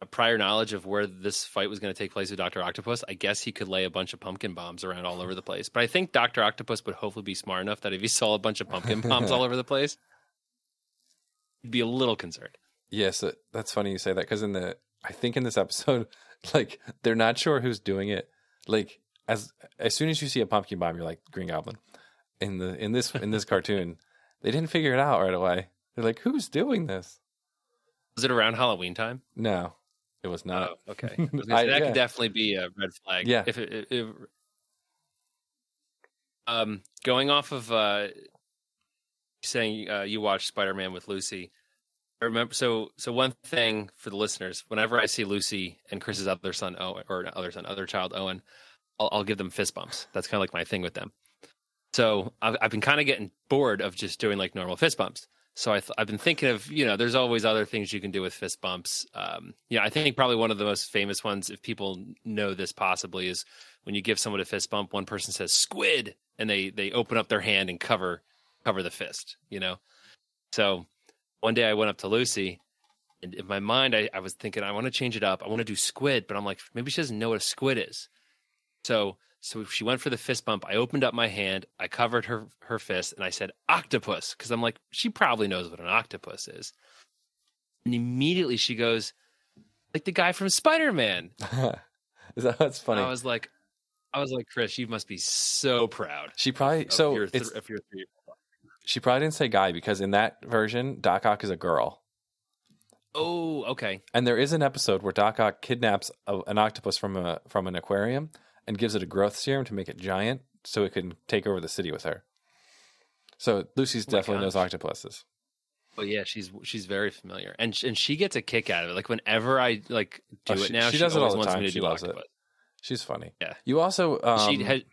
Speaker 3: a prior knowledge of where this fight was going to take place with Doctor Octopus, I guess he could lay a bunch of pumpkin bombs around all over the place. But I think Doctor Octopus would hopefully be smart enough that if he saw a bunch of pumpkin bombs all over the place, he'd be a little concerned.
Speaker 4: Yes, uh, that's funny you say that because in the I think in this episode, like they're not sure who's doing it. Like as as soon as you see a pumpkin bomb, you're like Green Goblin. In the in this in this cartoon, they didn't figure it out right away. They're like, who's doing this?
Speaker 3: Was it around Halloween time?
Speaker 4: No, it was not.
Speaker 3: Oh, okay. I was
Speaker 4: I-
Speaker 3: that
Speaker 4: yeah.
Speaker 3: could definitely be a red flag.
Speaker 4: Yeah.
Speaker 3: If it, um, going off of uh, saying uh, you watched Spider Man with Lucy, I remember. So, so one thing for the listeners: whenever I see Lucy and Chris's other son Owen, or other son, other child Owen, I'll, I'll give them fist bumps. That's kind of like my thing with them. So I've, I've been kind of getting bored of just doing like normal fist bumps. So I I've been thinking of you know there's always other things you can do with fist bumps. Um, you know I think probably one of the most famous ones, if people know this possibly, is when you give someone a fist bump. One person says squid, and they they open up their hand and cover cover the fist. You know. So one day I went up to Lucy, and in my mind I, I was thinking I want to change it up. I want to do squid, but I'm like maybe she doesn't know what a squid is. So so she went for the fist bump. I opened up my hand, I covered her her fist, and I said octopus because I'm like she probably knows what an octopus is. And immediately she goes, like the guy from Spider Man.
Speaker 4: That's funny?
Speaker 3: I was like, I was like, Chris, you must be so proud.
Speaker 4: she probably so
Speaker 3: your th-
Speaker 4: it's,
Speaker 3: your three.
Speaker 4: she probably didn't say guy because in that version, Doc Ock is a girl.
Speaker 3: Oh, okay.
Speaker 4: And there is an episode where Doc Ock kidnaps a, an octopus from a from an aquarium and gives it a growth serum to make it giant, so it can take over the city with her. So Lucy's
Speaker 3: Oh
Speaker 4: definitely knows octopuses.
Speaker 3: Oh yeah, she's she's very familiar, and sh- and she gets a kick out of it. Like whenever I like do
Speaker 4: Oh,
Speaker 3: it
Speaker 4: she-
Speaker 3: now,
Speaker 4: she
Speaker 3: she,
Speaker 4: does it all the time. She loves it. She's funny.
Speaker 3: Yeah.
Speaker 4: You also um,
Speaker 3: she had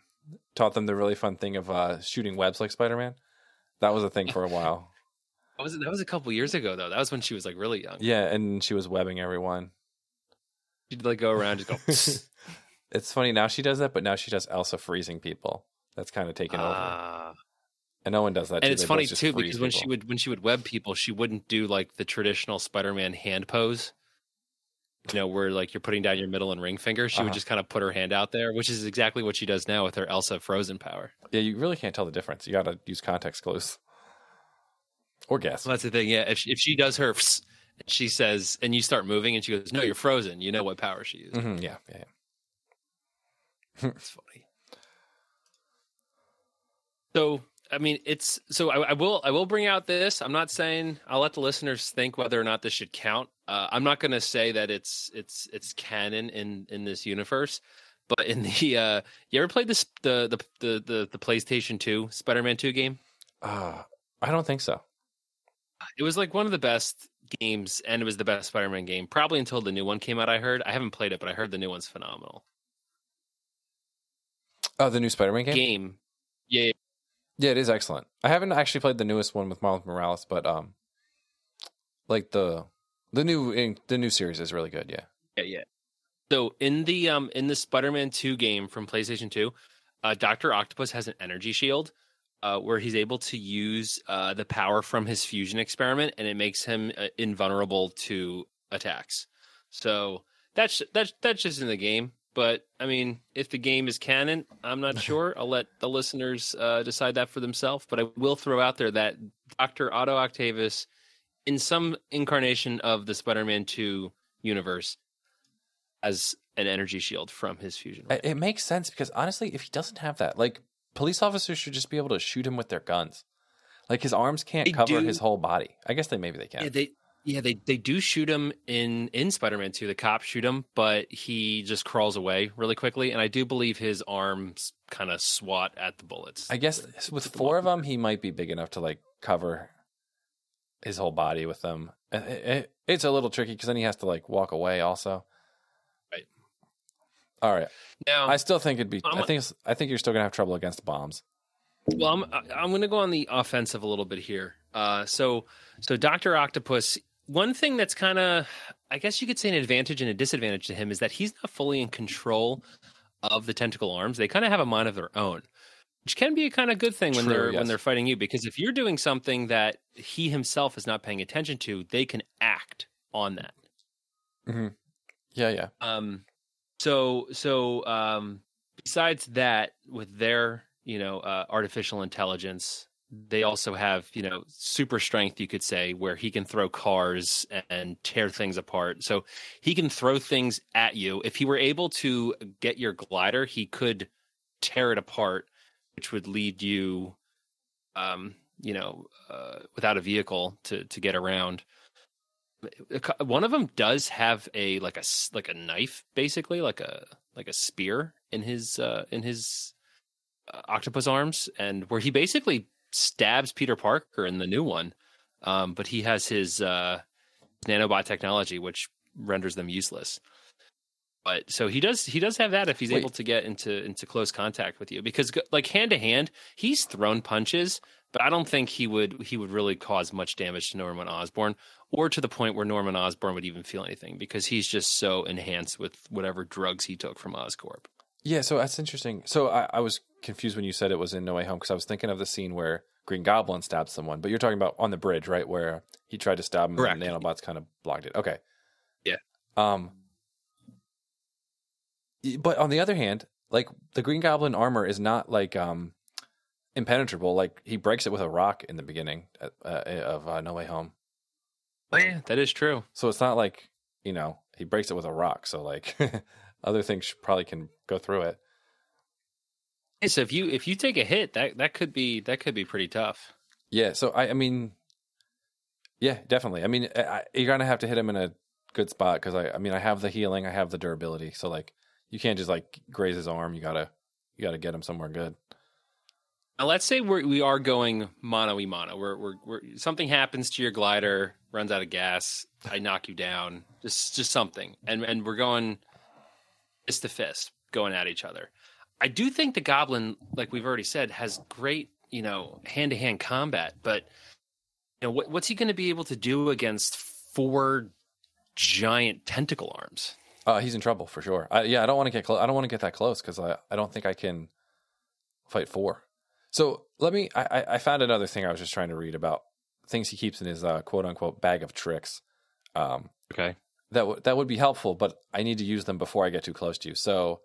Speaker 4: taught them the really fun thing of uh, shooting webs like Spider Man. That was a thing for a while.
Speaker 3: that was that was a couple years ago though. That was when she was like really young.
Speaker 4: Yeah, and she was webbing everyone.
Speaker 3: She'd like go around just go.
Speaker 4: It's funny now she does that, but now she does Elsa freezing people. That's kind of taken over.
Speaker 3: Ah.
Speaker 4: And no one does that.
Speaker 3: and
Speaker 4: too.
Speaker 3: it's
Speaker 4: They
Speaker 3: funny too because when she would when she would web people, she wouldn't do like the traditional Spider-Man hand pose. You know, where like you're putting down your middle and ring finger. She would
Speaker 4: Uh-huh.
Speaker 3: just kind of put her hand out there, which is exactly what she does now with her Elsa frozen power.
Speaker 4: Yeah, you really can't tell the difference. You got to use context clues or guess.
Speaker 3: So that's the thing. Yeah, if she, if she does her, she says, and you start moving, and she goes, "No, you're frozen." You know what power she used.
Speaker 4: Mhm, yeah, yeah, yeah.
Speaker 3: It's funny. So, I mean, it's so I, I will I will bring out this. I'm not saying I'll let the listeners think whether or not this should count. Uh, I'm not going to say that it's it's it's canon in in this universe. But in the uh, you ever played this the the the the, the PlayStation Two Spider Man Two game?
Speaker 4: Uh, I don't think so.
Speaker 3: It was like one of the best games, and it was the best Spider Man game probably until the new one came out. I heard I haven't played it, but I heard the new one's phenomenal.
Speaker 4: Oh, the new Spider-Man game?
Speaker 3: Game, yeah,
Speaker 4: Yeah, it is excellent. I haven't actually played the newest one with Miles Morales, but um, like the the new the new series is really good. Yeah.
Speaker 3: Yeah, yeah. So in the um in the Spider-Man 2 game from PlayStation 2, uh Dr. Octopus has an energy shield uh where he's able to use uh the power from his fusion experiment and it makes him uh, invulnerable to attacks. So that's that's that's just in the game. But I mean, if the game is canon, I'm not sure. I'll let the listeners uh, decide that for themselves. But I will throw out there that Doctor Otto Octavius, in some incarnation of the Spider-Man Two universe, has an energy shield from his fusion.
Speaker 4: It it makes sense because honestly, if he doesn't have that, like police officers should just be able to shoot him with their guns. Like his arms can't
Speaker 3: They
Speaker 4: cover
Speaker 3: do-
Speaker 4: his whole body. I guess they maybe they can.
Speaker 3: Yeah, they yeah they they do shoot him in in Spider-Man 2. The cops shoot him, but he just crawls away really quickly and I do believe his arms kind of swat at the bullets.
Speaker 4: I guess with four of them, he might be big enough to like cover his whole body with them. Uh, It- it- it's a little tricky because then he has to like walk away also.
Speaker 3: Right.
Speaker 4: All right.
Speaker 3: now,
Speaker 4: I still think it'd be.
Speaker 3: I'm-
Speaker 4: I think. I think you're still gonna have trouble against bombs.
Speaker 3: well, I'm I'm going to go on the offensive a little bit here. Uh, so so Doctor Octopus. One thing that's kind of, I guess you could say, an advantage and a disadvantage to him is that he's not fully in control of the tentacle arms. They kind of have a mind of their own, which can be a kind of good thing when
Speaker 4: True,
Speaker 3: they're
Speaker 4: yes.
Speaker 3: when they're fighting you. Because if you're doing something that he himself is not paying attention to, they can act on that.
Speaker 4: Yeah, yeah.
Speaker 3: Um, so so um, besides that, with their you know uh, artificial intelligence, they also have you know super strength. You could say where he can throw cars and tear things apart. So he can throw things at you. If he were able to get your glider, he could tear it apart, which would lead you, um, you know, uh, without a vehicle to to get around one of them does have a like a like a knife basically like a like a spear in his uh in his uh, octopus arms and where he basically stabs peter parker in the new one um but he has his uh nanobot technology which renders them useless but so he does he does have that if he's
Speaker 4: Wait.
Speaker 3: able to get into into close contact with you because like hand to hand he's thrown punches but I don't think he would he would really cause much damage to Norman Osborn or to the point where Norman Osborn would even feel anything because he's just so enhanced with whatever drugs he took from Oscorp.
Speaker 4: Yeah, so that's interesting. So I, I was confused when you said it was in No Way Home because I was thinking of the scene where Green Goblin stabbed someone, but you're talking about on the bridge, right? Where he tried to stab him and the nanobots kind of blocked it. Okay.
Speaker 3: Yeah.
Speaker 4: Um. But on the other hand, like the Green Goblin armor is not like um impenetrable. Like he breaks it with a rock in the beginning uh, uh, of uh, No Way Home.
Speaker 3: Oh yeah, that is true.
Speaker 4: So it's not like you know he breaks it with a rock. So like other things probably can go through it.
Speaker 3: So if you if you take a hit, that that could be that could be pretty tough.
Speaker 4: Yeah, so I, I mean, yeah, definitely. I mean, I, I- you're gonna have to hit him in a good spot because I, I mean, I have the healing, I have the durability, so like, you can't just like graze his arm. You gotta, you gotta get him somewhere good.
Speaker 3: Now let's say we're, we are going mono e mono. We're, we're, we're something happens to your glider, runs out of gas. I knock you down. Just just something, and and we're going fist to fist, going at each other. I do think the goblin, like we've already said, has great you know hand to hand combat. But you know what, what's he going to be able to do against four giant tentacle arms?
Speaker 4: Uh, he's in trouble for sure. I, yeah, I don't want to get close. I don't want to get that close because I, I don't think I can fight four. So let me. I, I- I found another thing I was just trying to read about things he keeps in his uh, quote unquote bag of tricks. Um,
Speaker 3: Okay.
Speaker 4: That w- that would be helpful, but I need to use them before I get too close to you. So,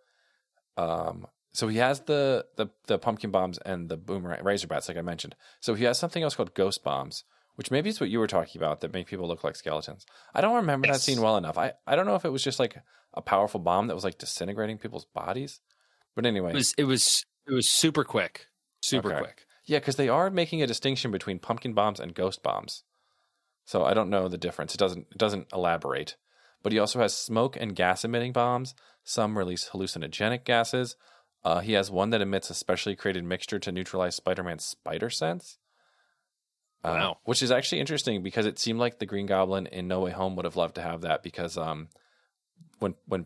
Speaker 4: um, so he has the the the pumpkin bombs and the boomerang razor bats, like I mentioned. So he has something else called ghost bombs, which maybe is what you were talking about that make people look like skeletons. I don't remember that scene well enough. I I don't know if it was just like a powerful bomb that was like disintegrating people's bodies, but anyway,
Speaker 3: It was it was it was super quick, super
Speaker 4: Okay.
Speaker 3: quick.
Speaker 4: yeah, because they are making a distinction between pumpkin bombs and ghost bombs. So I don't know the difference. It doesn't it doesn't elaborate. But he also has smoke and gas emitting bombs. Some release hallucinogenic gases. Uh, he has one that emits a specially created mixture to neutralize Spider-Man's spider sense. Uh,
Speaker 3: Wow.
Speaker 4: Which is actually interesting because it seemed like the Green Goblin in No Way Home would have loved to have that because um, when when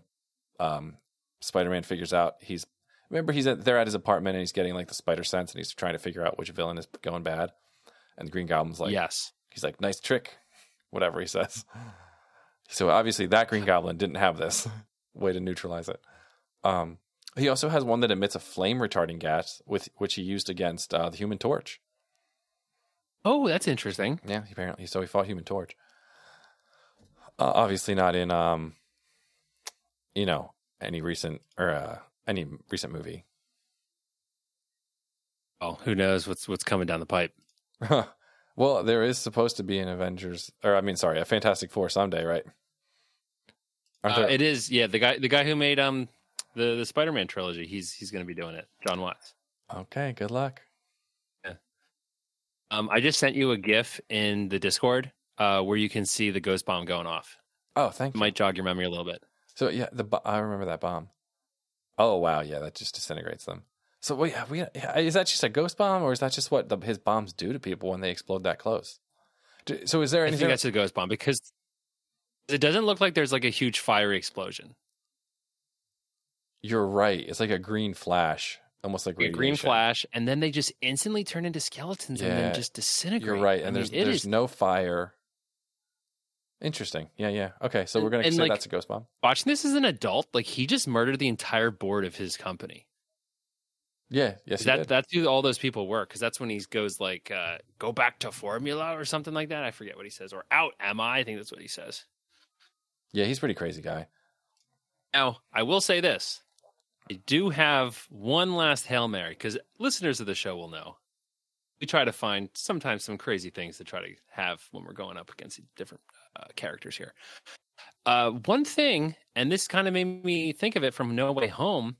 Speaker 4: um, Spider-Man figures out he's remember he's at, they're at his apartment and he's getting like the spider sense and he's trying to figure out which villain is going bad, and the Green Goblin's like
Speaker 3: yes.
Speaker 4: he's like nice trick, whatever he says. So obviously that Green Goblin didn't have this way to neutralize it. Um, he also has one that emits a flame retarding gas with which he used against uh, the Human Torch.
Speaker 3: Oh, that's interesting.
Speaker 4: Yeah, apparently. So he fought Human Torch. Uh, obviously not in, um, you know, any recent or uh, any recent movie.
Speaker 3: Oh, who knows what's what's coming down the pipe?
Speaker 4: well, there is supposed to be an Avengers, or I mean, sorry, a Fantastic Four someday, right?
Speaker 3: Uh,
Speaker 4: there-
Speaker 3: it is, yeah. The guy, the guy who made um the the Spider Man trilogy, he's he's going to be doing it. Jon Watts.
Speaker 4: okay, good luck. Yeah.
Speaker 3: Um, I just sent you a GIF in the Discord uh, where you can see the ghost bomb going off.
Speaker 4: Oh, thank
Speaker 3: It
Speaker 4: you.
Speaker 3: might jog your memory a little bit.
Speaker 4: So yeah, the I remember that bomb. Oh wow, yeah, that just disintegrates them. So wait, we, is that just a ghost bomb, or is that just what the, his bombs do to people when they explode that close? Do- So is there anything?
Speaker 3: I think that's a ghost bomb because it doesn't look like there's like a huge fiery explosion.
Speaker 4: You're right. It's like a green flash, almost like
Speaker 3: a green flash, and then they just instantly turn into skeletons and then just disintegrate.
Speaker 4: You're right, and
Speaker 3: mean,
Speaker 4: there's
Speaker 3: it
Speaker 4: there's
Speaker 3: is-
Speaker 4: no fire. Interesting. Yeah, yeah. Okay, so
Speaker 3: And-
Speaker 4: we're gonna say
Speaker 3: like-
Speaker 4: that's a ghost bomb.
Speaker 3: watching this as an adult, like he just murdered the entire board of his company.
Speaker 4: Yeah, yes, he
Speaker 3: that that's who all those people were because that's when he goes like uh, go back to formula or something like that. I forget what he says or out am i? I think that's what he says.
Speaker 4: Yeah, he's a pretty crazy guy.
Speaker 3: now i will say this. I do have one last hail mary because listeners of the show will know. We try to find sometimes some crazy things to try to have when we're going up against different uh, characters here. Uh, one thing and this kind of made me think of it from no way home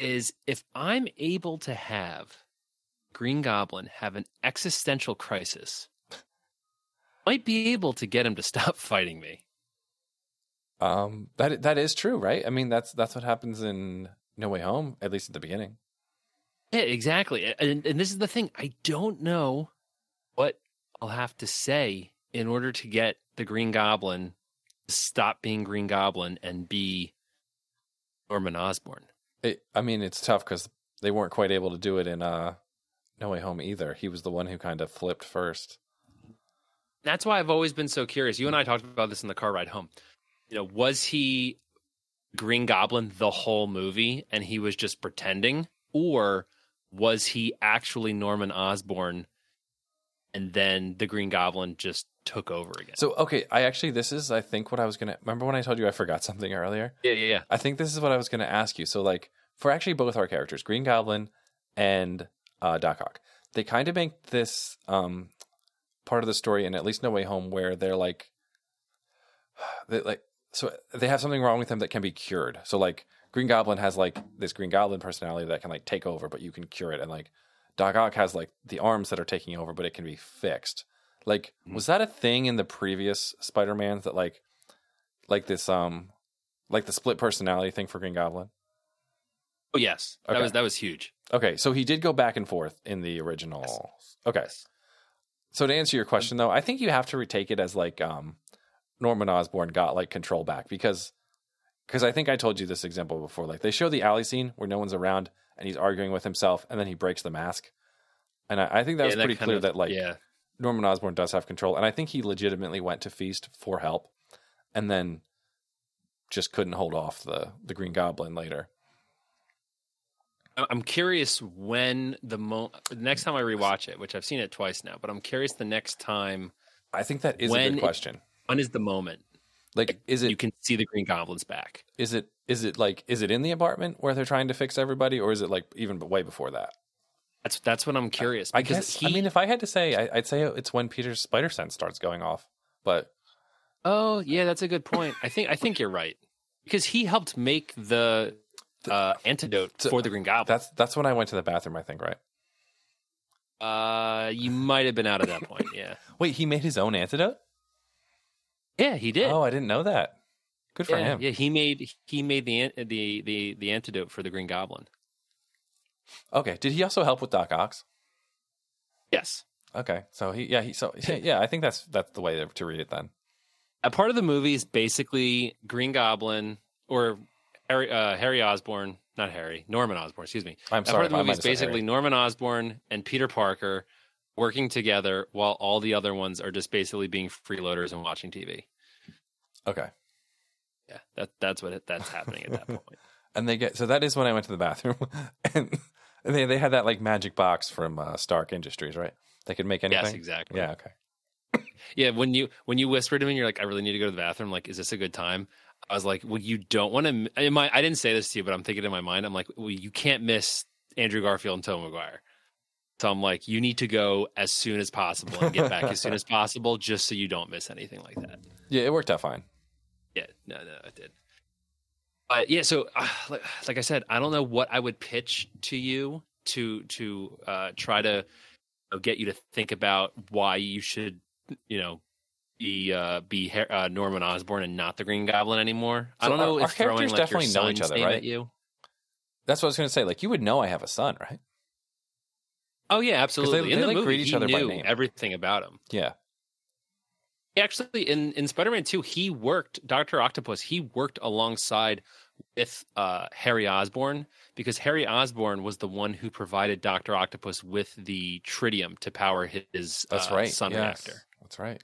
Speaker 3: is if i'm able to have Green Goblin have an existential crisis, might be able to get him to stop fighting me.
Speaker 4: Um, that that is true, right? I mean, that's that's what happens in No Way Home, at least at the beginning.
Speaker 3: Yeah, exactly. And, and this is the thing. I don't know what I'll have to say in order to get the Green Goblin to stop being Green Goblin and be Norman Osborn.
Speaker 4: It, I mean, it's tough because they weren't quite able to do it in uh, No Way Home either. He was the one who kind of flipped first.
Speaker 3: That's why I've always been so curious. You and I talked about this in the car ride home. You know, was he Green Goblin the whole movie and he was just pretending? Or was he actually Norman Osborn and then the Green Goblin just took over again?
Speaker 4: So, okay, I actually, this is, I think, what I was gonna remember when I told you I forgot something earlier.
Speaker 3: yeah, yeah, yeah.
Speaker 4: I think this is what I was gonna ask you. So, like, for actually both our characters, Green Goblin and uh, Doc Ock, they kind of make this um, part of the story in at least No Way Home where they're like, they like, so they have something wrong with them that can be cured. So, like, Green Goblin has like this Green Goblin personality that can like take over, but you can cure it, and like Doc Ock has like the arms that are taking over, but it can be fixed. Like, was that a thing in the previous Spider Mans that like, like this um, like the split personality thing for Green Goblin?
Speaker 3: Oh yes. That was that was huge.
Speaker 4: Okay, so he did go back and forth in the original. Okay. So to answer your question though, I think you have to retake it as like um Norman Osborn got like control back because because I think I told you this example before. Like they show the alley scene where no one's around and he's arguing with himself and then he breaks the mask. And I, I think that was
Speaker 3: Yeah,
Speaker 4: pretty clear
Speaker 3: of-
Speaker 4: that like
Speaker 3: yeah.
Speaker 4: Norman Osborn does have control. And I think he legitimately went to Feast for help and then just couldn't hold off the the Green Goblin later.
Speaker 3: I'm curious when the mo the next time I rewatch it, which I've seen it twice now, but I'm curious the next time
Speaker 4: I think that is a good
Speaker 3: it-
Speaker 4: question.
Speaker 3: when is the moment
Speaker 4: Like is it
Speaker 3: you can see the Green Goblin's back?
Speaker 4: Is it is it like is it in the apartment where they're trying to fix everybody, or is it like even way before that?
Speaker 3: That's that's what I'm curious.
Speaker 4: I
Speaker 3: because
Speaker 4: guess.
Speaker 3: he-
Speaker 4: I mean, if I had to say, I, I'd say it's when Peter's spider sense starts going off. But
Speaker 3: Oh, yeah, that's a good point. I think I think you're right. Because he helped make the uh, antidote
Speaker 4: So-
Speaker 3: for the Green Goblin.
Speaker 4: that's that's when I went to the bathroom. I think right.
Speaker 3: Uh, you might have been out at that point. Yeah,
Speaker 4: Wait, he made his own antidote.
Speaker 3: yeah, he did.
Speaker 4: Oh, I didn't know that. Good for
Speaker 3: yeah,
Speaker 4: him.
Speaker 3: yeah, he made he made the the the the antidote for the Green Goblin.
Speaker 4: Okay. Did he also help with Doc Ock?
Speaker 3: Yes,
Speaker 4: Okay. So he yeah he so yeah I think that's that's the way to, read it then.
Speaker 3: a part of the movie is basically Green Goblin or Harry uh, Harry Osborn, not Harry, Norman Osborn. Excuse me.
Speaker 4: I'm sorry.
Speaker 3: A part of the movie is basically Norman Osborn and Peter Parker working together while all the other ones are just basically being freeloaders and watching TV.
Speaker 4: Okay.
Speaker 3: Yeah, that that's what it, that's happening at that point.
Speaker 4: And they get so that is when I went to the bathroom, and they they had that like magic box from uh, Stark Industries, right? They could make anything.
Speaker 3: Yes, exactly.
Speaker 4: Yeah. Okay.
Speaker 3: Yeah, when you when you whisper to me, you're like, I really need to go to the bathroom. Like, is this a good time? I was like, well, you don't want to. In my, I didn't say this to you, but I'm thinking in my mind, I'm like, well, you can't miss Andrew Garfield and Tom Maguire. So I'm like, you need to go as soon as possible and get back as soon as possible, just so you don't miss anything like that.
Speaker 4: Yeah, it worked out fine.
Speaker 3: Yeah, no, no, I did. But yeah, so uh, like, like I said, I don't know what I would pitch to you to to uh, try to you know, get you to think about why you should, you know, be uh, be uh, Norman Osborn and not the Green Goblin anymore. I don't know
Speaker 4: our- our
Speaker 3: throwing
Speaker 4: characters
Speaker 3: like your
Speaker 4: definitely know each other, right?
Speaker 3: you.
Speaker 4: That's what I was going to say. Like, you would know I have a son, right?
Speaker 3: Oh yeah, absolutely.
Speaker 4: they,
Speaker 3: in the
Speaker 4: like,
Speaker 3: movie,
Speaker 4: greet each
Speaker 3: he
Speaker 4: other by name.
Speaker 3: everything about him.
Speaker 4: Yeah.
Speaker 3: Actually, in in Spider Man Two, he worked Doctor Octopus. He worked alongside with uh, Harry Osborn because Harry Osborn was the one who provided Doctor Octopus with the tritium to power his
Speaker 4: That's
Speaker 3: uh,
Speaker 4: right.
Speaker 3: son
Speaker 4: yes,
Speaker 3: reactor.
Speaker 4: That's right.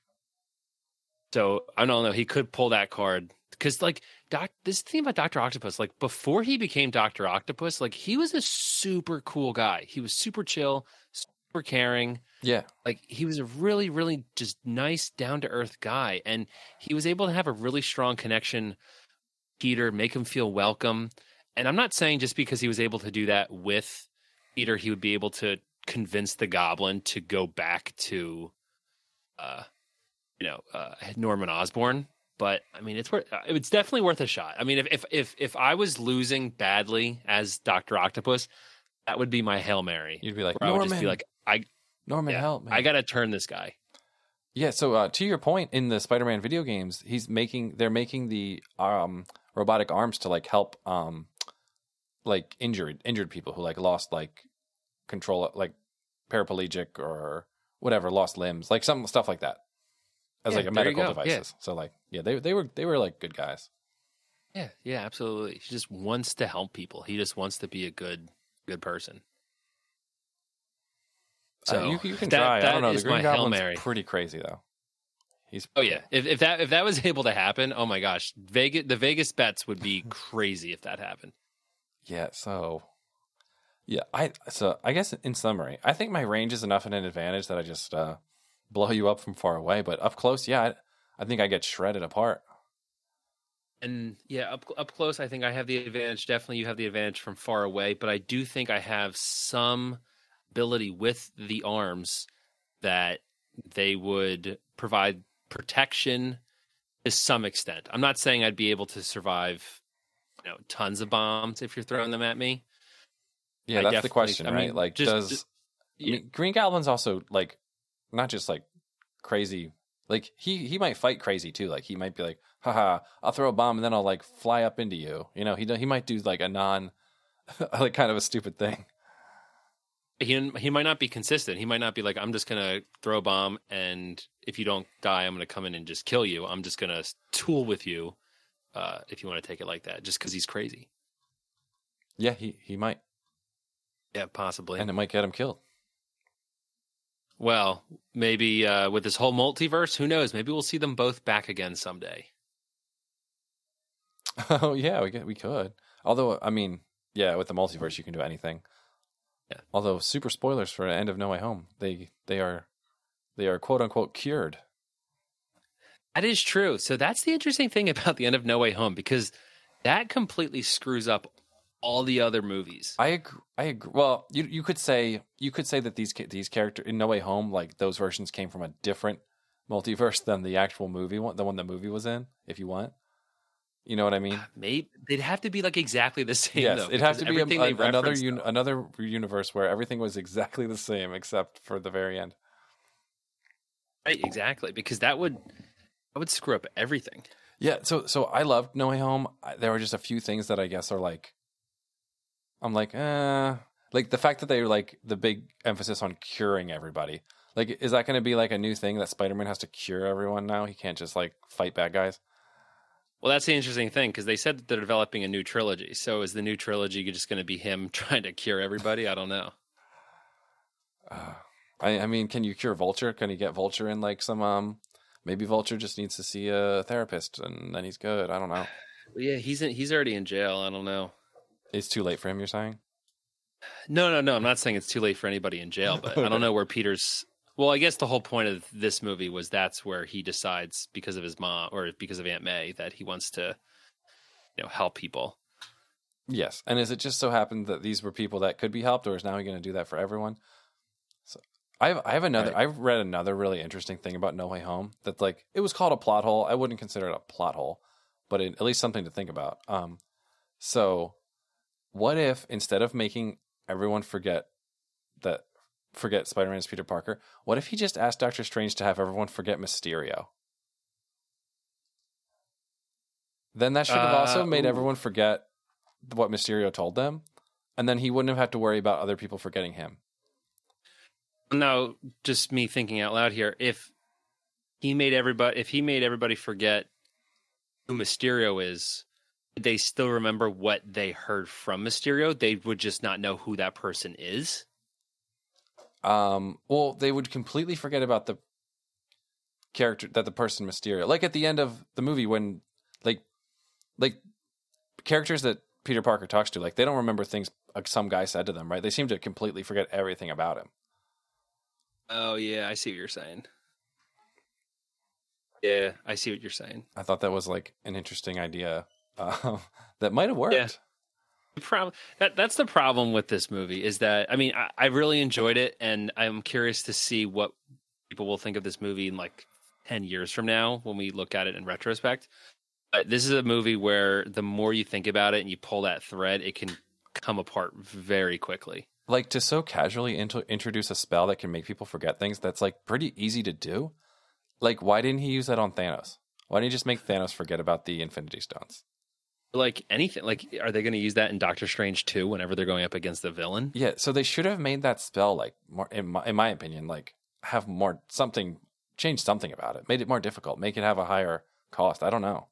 Speaker 3: So I don't know. He could pull that card because, like, doc. This thing about Doctor Octopus, like, before he became Doctor Octopus, like, he was a super cool guy. He was super chill, super caring.
Speaker 4: Yeah.
Speaker 3: Like, he was a really, really just nice, down to earth guy, and he was able to have a really strong connection. Peter, make him feel welcome, and I'm not saying just because he was able to do that with Peter, he would be able to convince the Goblin to go back to, uh, you know, uh, Norman Osborn. But I mean, it's worth. uh, It's definitely worth a shot. I mean, if if if if I was losing badly as Doctor Octopus, that would be my hail mary.
Speaker 4: You'd be like,
Speaker 3: where I would just be like, I
Speaker 4: Norman,
Speaker 3: yeah,
Speaker 4: help me.
Speaker 3: I got to turn this guy.
Speaker 4: Yeah, so uh, to your point, in the Spider-Man video games, he's making they're making the um, robotic arms to like help um, like injured injured people who like lost like control like paraplegic or whatever lost limbs like some stuff like that as
Speaker 3: Yeah,
Speaker 4: like a medical
Speaker 3: go, yeah.
Speaker 4: devices. So like yeah, they they were they were like good guys.
Speaker 3: Yeah, yeah, absolutely. He just wants to help people. He just wants to be a good good person.
Speaker 4: So you, you can
Speaker 3: that-
Speaker 4: try. I don't know. The Green Goblin's pretty crazy though. He's
Speaker 3: Oh yeah, if if that if that was able to happen, oh my gosh, Vegas the Vegas bets would be crazy if that happened.
Speaker 4: Yeah, so yeah, I so I guess in summary, I think my range is enough of an advantage that I just uh, blow you up from far away, but up close, yeah, I, I think I get shredded apart.
Speaker 3: And yeah, up up close, I think I have the advantage. Definitely, you have the advantage from far away, but I do think I have some ability with the arms that they would provide protection to some extent. I'm not saying I'd be able to survive, you know, tons of bombs if you're throwing them at me.
Speaker 4: Yeah,
Speaker 3: I
Speaker 4: that's the question,
Speaker 3: I
Speaker 4: right?
Speaker 3: mean,
Speaker 4: like,
Speaker 3: just-
Speaker 4: does
Speaker 3: just-
Speaker 4: I mean, Green Goblin's also like not just like crazy. Like he he might fight crazy too. Like he might be like, haha, I'll throw a bomb and then I'll like fly up into you. You know, he he might do like a non, like kind of a stupid thing.
Speaker 3: He he might not be consistent. He might not be like I'm just gonna throw a bomb, and if you don't die, I'm gonna come in and just kill you. I'm just gonna tool with you, uh, if you want to take it like that, just because he's crazy.
Speaker 4: Yeah, he he might,
Speaker 3: Yeah, possibly.
Speaker 4: and it might get him killed.
Speaker 3: well, maybe uh, with this whole multiverse, who knows? Maybe we'll see them both back again someday.
Speaker 4: Oh yeah, we could, we could. Although I mean, yeah, with the multiverse you can do anything.
Speaker 3: Yeah.
Speaker 4: Although super spoilers for End of No Way Home, they they are they are quote unquote cured.
Speaker 3: That is true. So that's the interesting thing about the end of No Way Home because that completely screws up all the other movies.
Speaker 4: I agree. I agree. Well, you you could say you could say that these these character in No Way Home, like those versions came from a different multiverse than the actual movie one, the one the movie was in. If you want, you know what I mean?
Speaker 3: Maybe they'd have to be like exactly the same.
Speaker 4: yes,
Speaker 3: though,
Speaker 4: it'd have to be a,
Speaker 3: they
Speaker 4: a- another un, another universe where everything was exactly the same except for the very end.
Speaker 3: Right, exactly, because that would that would screw up everything.
Speaker 4: Yeah, so so I loved No Way Home. There were just a few things that I guess are like, I'm like, uh, like the fact that they're like the big emphasis on curing everybody. Like, is that going to be like a new thing that Spider Man has to cure everyone now? He can't just like fight bad guys.
Speaker 3: Well, that's the interesting thing because they said that they're developing a new trilogy. So is the new trilogy just going to be him trying to cure everybody? I don't know.
Speaker 4: I, I mean, can you cure Vulture? Can you get Vulture in like some um? Maybe Vulture just needs to see a therapist and then he's good. I don't know.
Speaker 3: Yeah, he's in, he's already in jail. I don't know.
Speaker 4: It's too late for him. You're saying?
Speaker 3: No, no, no. I'm not saying it's too late for anybody in jail, but I don't know where Peter's. Well, I guess the whole point of this movie was that's where he decides because of his mom or because of Aunt May that he wants to you know help people.
Speaker 4: Yes. And is it just so happened that these were people that could be helped, or is now he going to do that for everyone? So I have, I have another,
Speaker 5: Right.
Speaker 4: I've read another really interesting thing about No Way Home that like, it was called a plot hole. I wouldn't consider it a plot hole, but it, at least something to think about. Um, so what if instead of making everyone forget that, forget Spider-Man is Peter Parker, what if he just asked Doctor Strange to have everyone forget Mysterio? Then that should have also
Speaker 3: Uh,
Speaker 4: made
Speaker 3: ooh.
Speaker 4: everyone forget what Mysterio told them, and then he wouldn't have had to worry about other people forgetting him.
Speaker 3: No, just me thinking out loud here. If he made everybody, if he made everybody forget who Mysterio is, they still remember what they heard from Mysterio? They would just not know who that person is.
Speaker 4: Um, well, they would completely forget about the character that the person Mysterio, like at the end of the movie when, like, like characters that Peter Parker talks to, like they don't remember things like some guy said to them, right? They seem to completely forget everything about him.
Speaker 3: Oh yeah, I see what you're saying. Yeah, I see what you're saying.
Speaker 4: I thought that was like an interesting idea uh, that might have worked.
Speaker 3: Yeah. Prob- that that's the problem with this movie is that I mean I, I really enjoyed it and I'm curious to see what people will think of this movie in like ten years from now when we look at it in retrospect. But this is a movie where the more you think about it and you pull that thread, it can come apart very quickly.
Speaker 4: like to so casually into, introduce a spell that can make people forget things that's like pretty easy to do like why didn't he use that on thanos why didn't he just make thanos forget about the infinity stones
Speaker 3: Like anything, like are they going to use that in Doctor Strange too? Whenever they're going up against the villain,
Speaker 4: yeah so they should have made that spell like more in my, in my opinion like have more something change something about it. Made it more difficult. Make it have a higher cost. I don't know.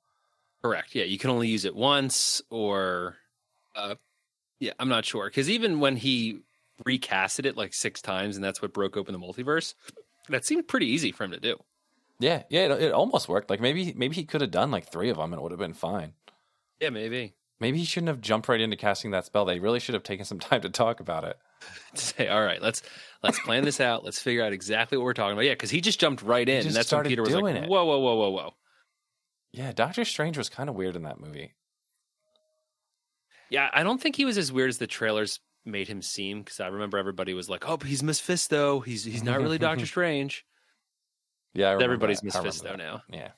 Speaker 3: Correct. Yeah, you can only use it once, or uh, yeah, I'm not sure. Because even when he recasted it like six times, and that's what broke open the multiverse, that seemed pretty easy for him to do.
Speaker 4: yeah yeah it, it almost worked. Like maybe maybe he could have done like three of them and it would have been fine
Speaker 3: Yeah, maybe.
Speaker 4: maybe he shouldn't have jumped right into casting that spell they really should have taken some time to talk about it
Speaker 3: To say, all right, let's let's plan this out. Let's figure out exactly what we're talking about. Yeah, because he just jumped right in, and that's when Peter was like,
Speaker 4: it.
Speaker 3: "Whoa, whoa, whoa, whoa, whoa."
Speaker 4: yeah doctor strange was kind of weird in that movie
Speaker 3: Yeah, I don't think he was as weird as the trailers made him seem because I remember everybody was like, "Oh, he's Mephisto. He's he's not really Doctor Strange."
Speaker 4: Yeah, I remember
Speaker 3: Everybody's
Speaker 4: that.
Speaker 3: Mephisto now.
Speaker 4: Yeah.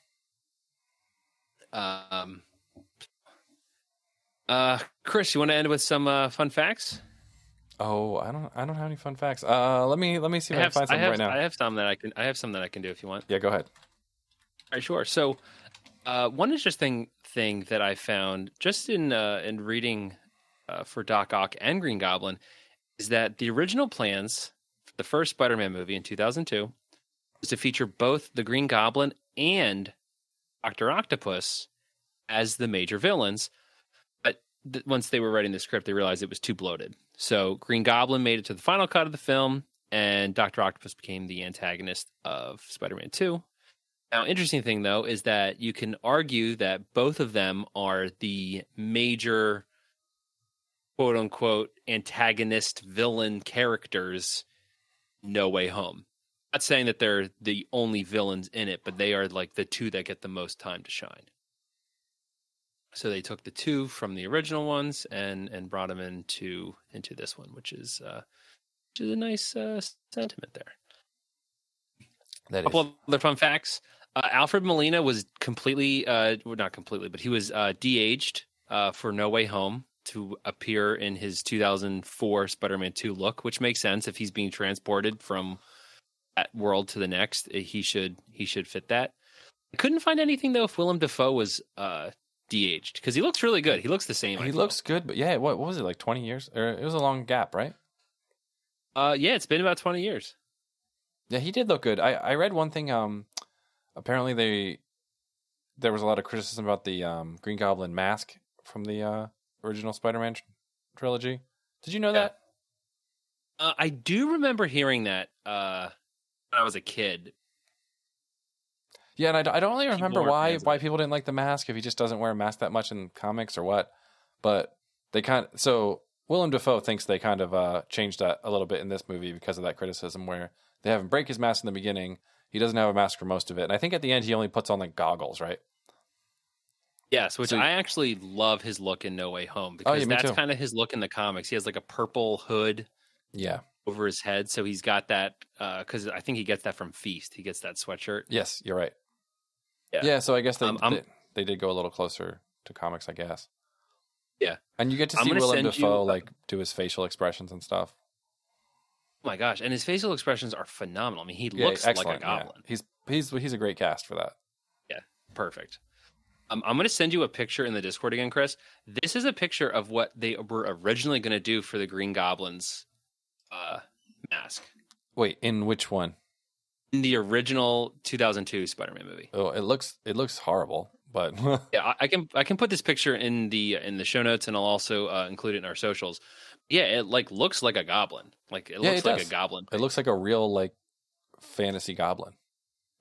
Speaker 3: Um, uh, Chris, you want to end with some uh, fun facts?
Speaker 4: Oh, I don't. I don't have any fun facts. Uh, let me let me see if I,
Speaker 3: I
Speaker 4: can
Speaker 3: have,
Speaker 4: find
Speaker 3: have,
Speaker 4: right now.
Speaker 3: I have some that I can. I have some that I can do if you want.
Speaker 4: Yeah, go ahead.
Speaker 3: All right, sure. So, uh, one interesting thing that I found just in uh, in reading uh, for Doc Ock and Green Goblin is that the original plans for the first Spider-Man movie in 2002 was to feature both the Green Goblin and Doctor Octopus as the major villains. Th- once they were writing the script, they realized it was too bloated. So Green Goblin made it to the final cut of the film, and Doctor Octopus became the antagonist of Spider-Man 2. Now, interesting thing though is that you can argue that both of them are the major quote unquote antagonist villain characters No Way Home. Not saying that they're the only villains in it, but they are like the two that get the most time to shine. So they took the two from the original ones and and brought them into into this one, which is uh, which is a nice uh, sentiment there
Speaker 4: That is.
Speaker 3: couple of other fun facts. Uh, Alfred Molina was completely, uh, well, not completely, but he was uh, de-aged uh, for No Way Home to appear in his 2004 Spider-Man 2 look, which makes sense if he's being transported from that world to the next. eh, He should he should fit that. I couldn't find anything though if Willem Dafoe was uh, de-aged because he looks really good. He looks the same.
Speaker 4: He looks good, but yeah, what, what was it like? Twenty years? Or it was a long gap, right?
Speaker 3: Uh, yeah, it's been about 20 years.
Speaker 4: Yeah, he did look good. I I read one thing. Um, apparently they there was a lot of criticism about the um Green Goblin mask from the uh original Spider-Man tr- trilogy. Did you know
Speaker 3: Yeah.
Speaker 4: that?
Speaker 3: Uh, I do remember hearing that uh, when I was a kid.
Speaker 4: Yeah, and I, I don't really remember why why people didn't like the mask if he just doesn't wear a mask that much in comics or what. But they kind of so Willem Dafoe thinks they kind of uh, changed that a little bit in this movie because of that criticism where they have him break his mask in the beginning. He doesn't have a mask for most of it, and I think at the end he only puts on like goggles, right?
Speaker 3: Yes, which
Speaker 4: So-
Speaker 3: I actually love his look in No Way Home
Speaker 4: Oh,
Speaker 3: because
Speaker 4: yeah,
Speaker 3: that's kind of his look in the comics. He has like a purple hood
Speaker 4: Yeah.
Speaker 3: over his head, so he's got that. Because I think he gets that from Feast. He gets that sweatshirt.
Speaker 4: Yes, you're right.
Speaker 3: Yeah.
Speaker 4: Yeah. so I guess they,
Speaker 3: Um,
Speaker 4: they they did go a little closer to comics, I guess.
Speaker 3: Yeah.
Speaker 4: And you get to see Willem
Speaker 3: send you-
Speaker 4: Dafoe like do his facial expressions and stuff.
Speaker 3: Oh my gosh! And his facial expressions are phenomenal. I mean, he
Speaker 4: Yeah,
Speaker 3: looks like a
Speaker 4: excellent, yeah.
Speaker 3: goblin.
Speaker 4: He's he's he's a great cast for that. Yeah.
Speaker 3: Perfect. Um, I'm going to send you a picture in the Discord again, Chris. This is a picture of what they were originally going to do for the Green Goblin's uh, mask
Speaker 4: Wait, in which one?
Speaker 3: The original 2002 Spider-Man movie.
Speaker 4: Oh, it looks it looks horrible, but
Speaker 3: Yeah, I, can I can put this picture in the in the show notes, and I'll also uh, include it in our socials. Yeah, it like looks like a goblin. Like it
Speaker 4: Yeah,
Speaker 3: looks
Speaker 4: it
Speaker 3: like
Speaker 4: does.
Speaker 3: a goblin.
Speaker 4: it looks like a real like fantasy goblin.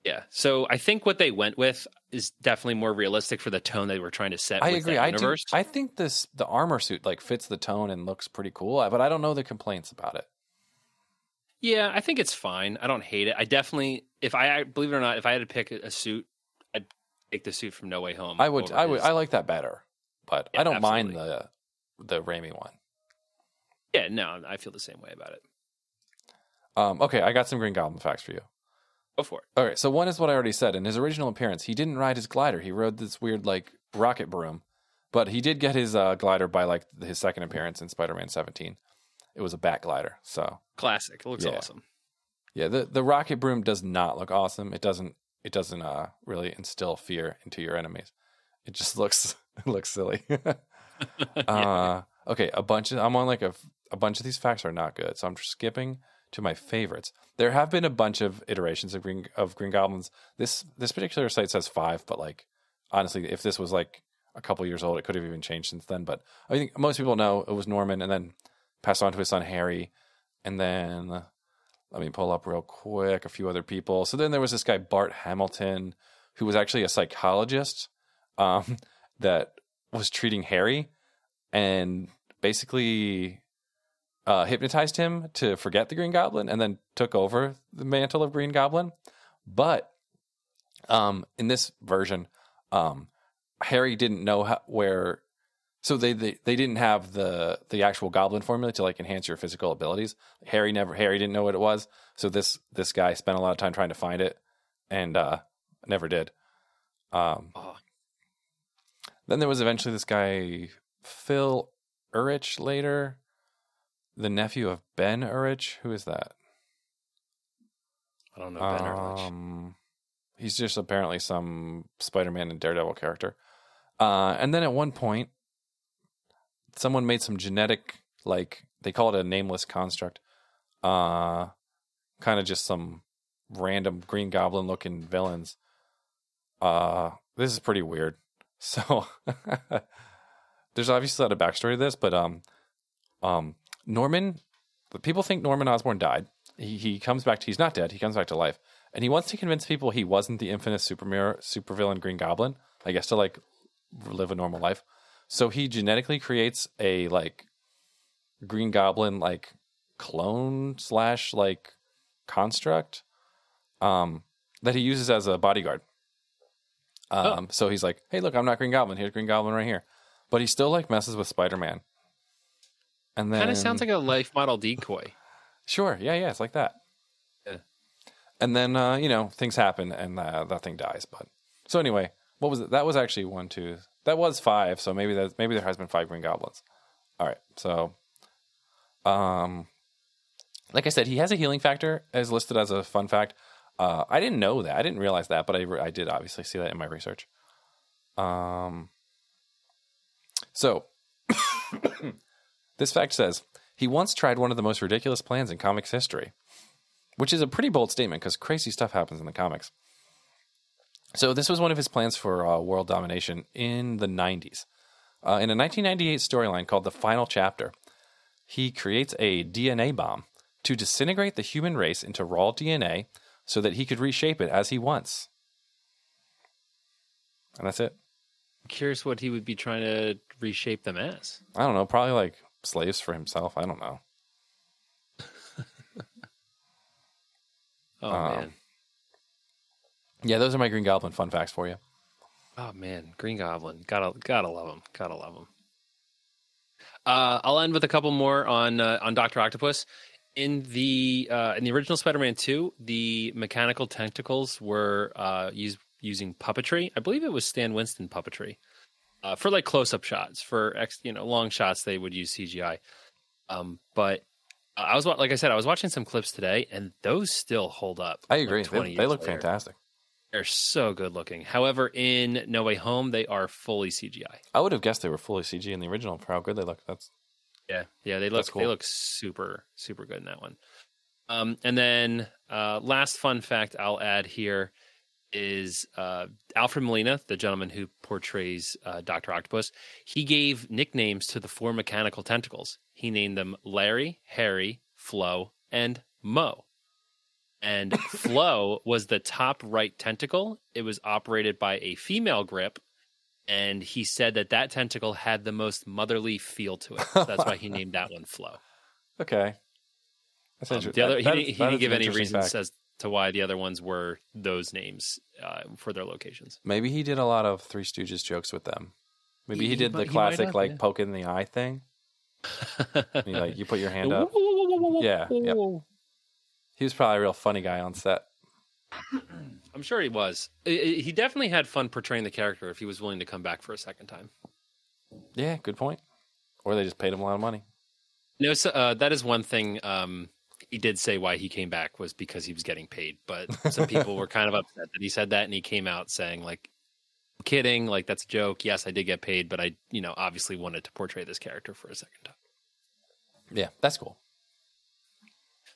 Speaker 3: Yeah. So I think what they went with is definitely more realistic for the tone they were trying to set.
Speaker 4: I
Speaker 3: with
Speaker 4: agree. I do. I think this the armor suit like fits the tone and looks pretty cool, but I don't know the complaints about it.
Speaker 3: Yeah, I think it's fine. I don't hate it. I definitely, if I believe it or not, if I had to pick a, suit, I'd take the suit from No Way Home.
Speaker 4: I would I would I like that better, but
Speaker 3: Yeah,
Speaker 4: I don't mind the the Raimi one.
Speaker 3: Yeah, no, I feel the same way about it.
Speaker 4: Um, okay, I got some Green Goblin facts for you.
Speaker 3: Go for it.
Speaker 4: All right, so one is what I already said. In his original appearance, he didn't ride his glider. He rode this weird like rocket broom, but he did get his uh, glider by like his second appearance in Spider-Man 17. It was a bat glider. So
Speaker 3: Classic. It looks
Speaker 4: Yeah.
Speaker 3: awesome.
Speaker 4: yeah, the the rocket broom does not look awesome. It doesn't it doesn't uh, really instill fear into your enemies. It just looks it looks silly. uh, okay, a bunch of I'm on like a a bunch of these facts are not good, so I'm skipping to my favorites. There have been a bunch of iterations of Green of Green Goblins. This this particular site says five, but like honestly, if this was like a couple years old, it could have even changed since then. But I think most people know it was Norman, and then passed on to his son Harry, and then let me pull up real quick a few other people. So then there was this guy Bart Hamilton, who was actually a psychologist um, that was treating Harry, and basically uh, hypnotized him to forget the Green Goblin, and then took over the mantle of Green Goblin. But um, in this version, um, Harry didn't know how, where. So they, they they didn't have the the actual goblin formula to like enhance your physical abilities. Harry never Harry didn't know what it was. So this this guy spent a lot of time trying to find it and uh never did. Um
Speaker 3: Oh.
Speaker 4: then there was eventually this guy Phil Urich later, the nephew of Ben Urich. Who is that?
Speaker 3: I don't know Ben.
Speaker 4: Um, he's just apparently some Spider-Man and Daredevil character. Uh, and then at one point, someone made some genetic, like they call it a nameless construct. Uh, kind of just some random Green Goblin looking villains. Uh, this is pretty weird. So there's obviously a lot of backstory to this, but um, um, Norman, people think Norman Osborn died. He he comes back. To, he's not dead. He comes back to life, and he wants to convince people he wasn't the infamous super supervillain Green Goblin. I guess to like live a normal life. So he genetically creates a like Green Goblin like clone slash like construct um that he uses as a bodyguard. Um so he's like, "Hey, look, I'm not Green Goblin. Here's Green Goblin right here." But he still like messes with Spider-Man. And then
Speaker 3: Kind of sounds like a life model decoy.
Speaker 4: Sure. Yeah, yeah, it's like that.
Speaker 3: Yeah.
Speaker 4: And then uh, you know, things happen and uh, that thing dies, but so anyway, what was it? That was actually one, two. That was five. So maybe that maybe there has been five Green Goblins. All right. So, um, like I said, he has a healing factor as listed as a fun fact. Uh, I didn't know that. I didn't realize that, but I I did obviously see that in my research. Um. So, this fact says he once tried one of the most ridiculous plans in comics history, which is a pretty bold statement because crazy stuff happens in the comics. So this was one of his plans for uh, world domination in the 90s. Uh, in a 1998 storyline called The Final Chapter, he creates a DNA bomb to disintegrate the human race into raw DNA so that he could reshape it as he wants. And that's it.
Speaker 3: Curious what he would be trying to reshape them as.
Speaker 4: I don't know, probably like slaves for himself. I don't know.
Speaker 3: Oh
Speaker 4: Um,
Speaker 3: man.
Speaker 4: Yeah, those are my Green Goblin fun facts for you.
Speaker 3: Oh man, Green Goblin. Gotta gotta love him. Gotta love him. Uh, I'll end with a couple more on uh, on Doctor Octopus. In the uh, in the original Spider-Man two, the mechanical tentacles were uh, used using puppetry. I believe it was Stan Winston puppetry uh, for like close-up shots. For ex, you know long shots, they would use CGI. Um, but I was like I said, I was watching some clips today, and those still hold up.
Speaker 4: I agree.
Speaker 3: 20
Speaker 4: they, they look
Speaker 3: later.
Speaker 4: fantastic.
Speaker 3: They're so good looking. However, in No Way Home, they are fully CGI.
Speaker 4: I would have guessed they were fully CG in the original for how good they look. That's
Speaker 3: Yeah, yeah, they look
Speaker 4: cool.
Speaker 3: they look super super good in that one. Um, and then uh, last fun fact I'll add here is uh, Alfred Molina, the gentleman who portrays uh, Doctor Octopus. He gave nicknames to the four mechanical tentacles. He named them Larry, Harry, Flo, and Mo. And Flo was the top right tentacle. It was operated by a female grip, and he said that that tentacle had the most motherly feel to it. So that's why he named that one Flo.
Speaker 4: okay. That's
Speaker 3: Um,
Speaker 4: interesting.
Speaker 3: the other,
Speaker 4: That-
Speaker 3: he,
Speaker 4: that
Speaker 3: didn't, he
Speaker 4: that
Speaker 3: didn't give
Speaker 4: an
Speaker 3: any reasons
Speaker 4: fact.
Speaker 3: as to why the other ones were those names uh, for their locations.
Speaker 4: Maybe he did a lot of Three Stooges jokes with them. Maybe he,
Speaker 3: He-
Speaker 4: did
Speaker 3: he
Speaker 4: the classic
Speaker 3: have,
Speaker 4: like
Speaker 3: yeah.
Speaker 4: poke in the eye thing. You, like you put your hand up. Yeah, yep. He was probably a real funny guy on set.
Speaker 3: I'm sure he was. He definitely had fun portraying the character if he was willing to come back for a second time.
Speaker 4: Yeah, good point. Or they just paid him a lot of money.
Speaker 3: No, so, uh, that is one thing. Um, he did say why he came back was because he was getting paid, but some people were kind of upset that he said that, and he came out saying like, "Kidding, like that's a joke. Yes, I did get paid, but I, you know, obviously wanted to portray this character for a second time."
Speaker 4: Yeah, that's cool.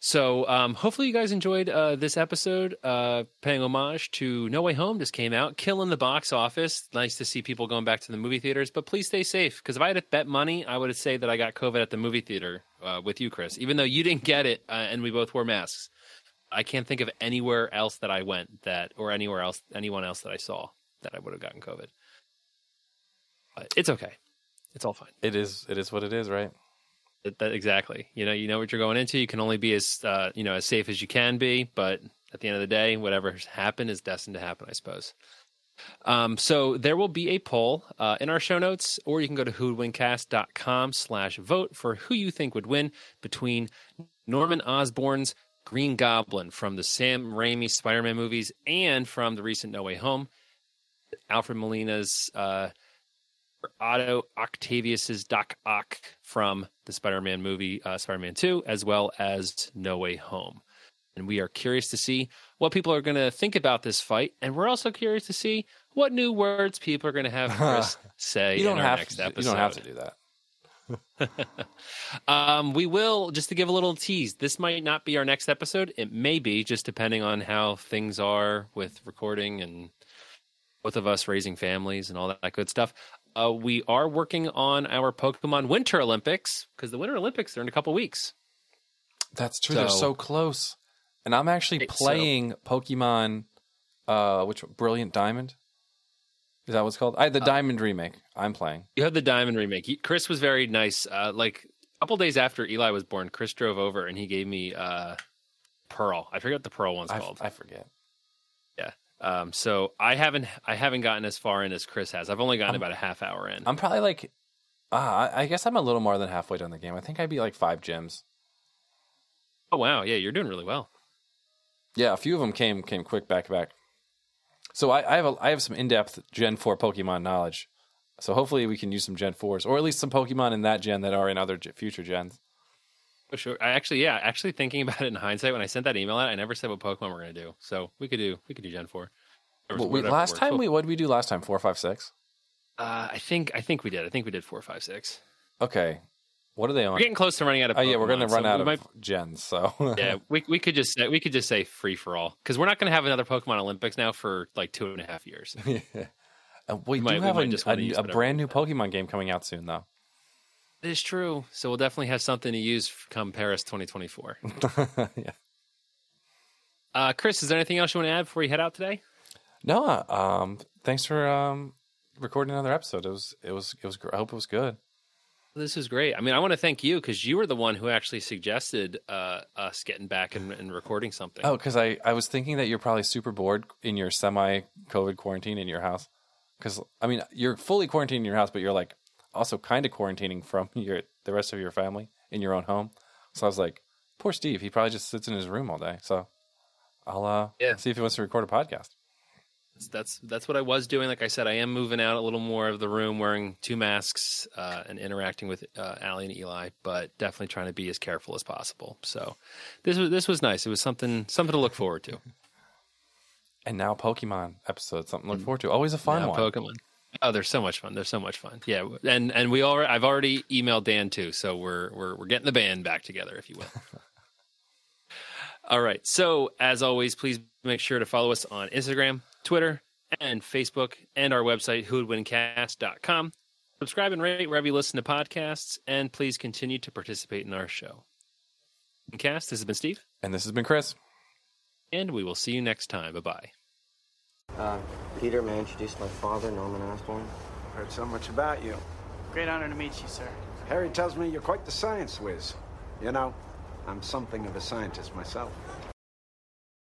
Speaker 3: So um, hopefully you guys enjoyed uh, this episode, uh, paying homage to No Way Home. Just came out, killing the box office. Nice to see people going back to the movie theaters, but please stay safe. Because if I had to bet money, I would say that I got COVID at the movie theater uh, with you, Chris. Even though you didn't get it, uh, and we both wore masks. I can't think of anywhere else that I went that, or anywhere else, anyone else that I saw that I would have gotten COVID. But it's okay. It's all fine.
Speaker 4: It is. It is what it is, right?
Speaker 3: That, exactly. You know, you know what you're going into. You can only be as uh, you know as safe as you can be, but at the end of the day, whatever's happened is destined to happen, I suppose. Um, so there will be a poll uh, in our show notes, or you can go to whowould slash vote for who you think would win between Norman Osborn's Green Goblin from the Sam Raimi Spider-Man movies and from the recent No Way Home, Alfred Molina's uh, Otto Octavius's Doc Ock from the Spider-Man movie, uh, Spider-Man 2, as well as No Way Home. And we are curious to see what people are going to think about this fight, and we're also curious to see what new words people are going to have Chris say
Speaker 4: You don't
Speaker 3: in our
Speaker 4: have
Speaker 3: next
Speaker 4: to.
Speaker 3: episode.
Speaker 4: You don't have to do that.
Speaker 3: Um, we will just to give a little tease. This might not be our next episode. It may be, just depending on how things are with recording and both of us raising families and all that good stuff. Uh, we are working on our Pokemon Winter Olympics because the Winter Olympics are in a couple weeks.
Speaker 4: That's true. They're
Speaker 3: So-
Speaker 4: so close. And I'm actually
Speaker 3: Okay, so-
Speaker 4: playing Pokemon. Uh, which Brilliant Diamond? Is that what it's called? I
Speaker 3: Uh,
Speaker 4: the Diamond remake. I'm playing.
Speaker 3: You have the Diamond remake. He, Chris was very nice. Uh, like a couple days after Eli was born, Chris drove over and he gave me uh, Pearl. I forget what the Pearl one's
Speaker 4: I,
Speaker 3: called.
Speaker 4: I forget.
Speaker 3: Um, so I haven't I haven't gotten as far in as Chris has. I've only gotten
Speaker 4: I'm-
Speaker 3: about a half hour in.
Speaker 4: I'm probably like, I I guess I'm a little more than halfway done the game. I think I'd be like five gems.
Speaker 3: oh wow, yeah, you're doing really well.
Speaker 4: Yeah, a few of them came came quick back to back. So I, I have a, I have some in depth Gen four Pokemon knowledge. So hopefully we can use some Gen fours, or at least some Pokemon in that gen that are in other future gens.
Speaker 3: For sure. I actually, yeah, actually thinking about it in hindsight, when I sent that email out, I never said what Pokemon we're gonna do. So we could do we could do Gen four.
Speaker 4: Well, we, last time we what did we do last time? Four, five, six.
Speaker 3: uh, I think I think we did. I think we did four, five, six.
Speaker 4: Okay, what are they on?
Speaker 3: We're getting close to running out of.
Speaker 4: Oh yeah, we're gonna
Speaker 3: so
Speaker 4: run out of
Speaker 3: might-
Speaker 4: gens. So
Speaker 3: yeah, we we could just say, we could just say free for all because we're not going to have another Pokemon Olympics now for like two and a half years.
Speaker 4: Uh, we,
Speaker 3: might-
Speaker 4: do
Speaker 3: we
Speaker 4: have
Speaker 3: might
Speaker 4: a, a- a brand new Pokemon game coming out soon, though.
Speaker 3: It is true. So we'll definitely have something to use come Paris 2024.
Speaker 4: yeah.
Speaker 3: Uh, Chris, is there anything else you want to add before you head out today?
Speaker 4: No, um, thanks for um, recording another episode. It was, it was, it was. I hope it was good.
Speaker 3: This is great. I mean, I want to thank you because you were the one who actually suggested uh, us getting back and, and recording something.
Speaker 4: Oh, because I, I was thinking that you're probably super bored in your semi-COVID quarantine in your house, because I mean you're fully quarantined in your house, but you're like also kind of quarantining from your the rest of your family in your own home. So I was like, poor Steve, he probably just sits in his room all day. So I'll uh
Speaker 3: Yeah.
Speaker 4: see if he wants to record a podcast.
Speaker 3: That's- that's what I was doing. Like I said, I am moving out a little more of the room, wearing two masks uh, and interacting with uh, Allie and Eli, but definitely trying to be as careful as possible. So this was this was nice. It was something something to look forward to.
Speaker 4: And now Pokemon episode, something to look forward to. Always a fun
Speaker 3: Now
Speaker 4: one.
Speaker 3: Pokemon. Oh, they're so much fun. They're so much fun. Yeah, and and we already I've already emailed Dan too, so we're we're we're getting the band back together, if you will. All right. So as always, please make sure to follow us on Instagram, Twitter, and Facebook, and our website whowouldwincast.com. Subscribe and rate wherever you listen to podcasts, and please continue to participate in our show. Cast. This has been Steve,
Speaker 4: and this has been Chris.
Speaker 3: and we will see you next time. Bye bye.
Speaker 6: Uh, Peter, may I introduce my father, Norman Osborn?
Speaker 7: Heard so much about you.
Speaker 8: Great honor to meet you, sir.
Speaker 7: Harry tells me you're quite the science whiz. You know, I'm something of a scientist myself.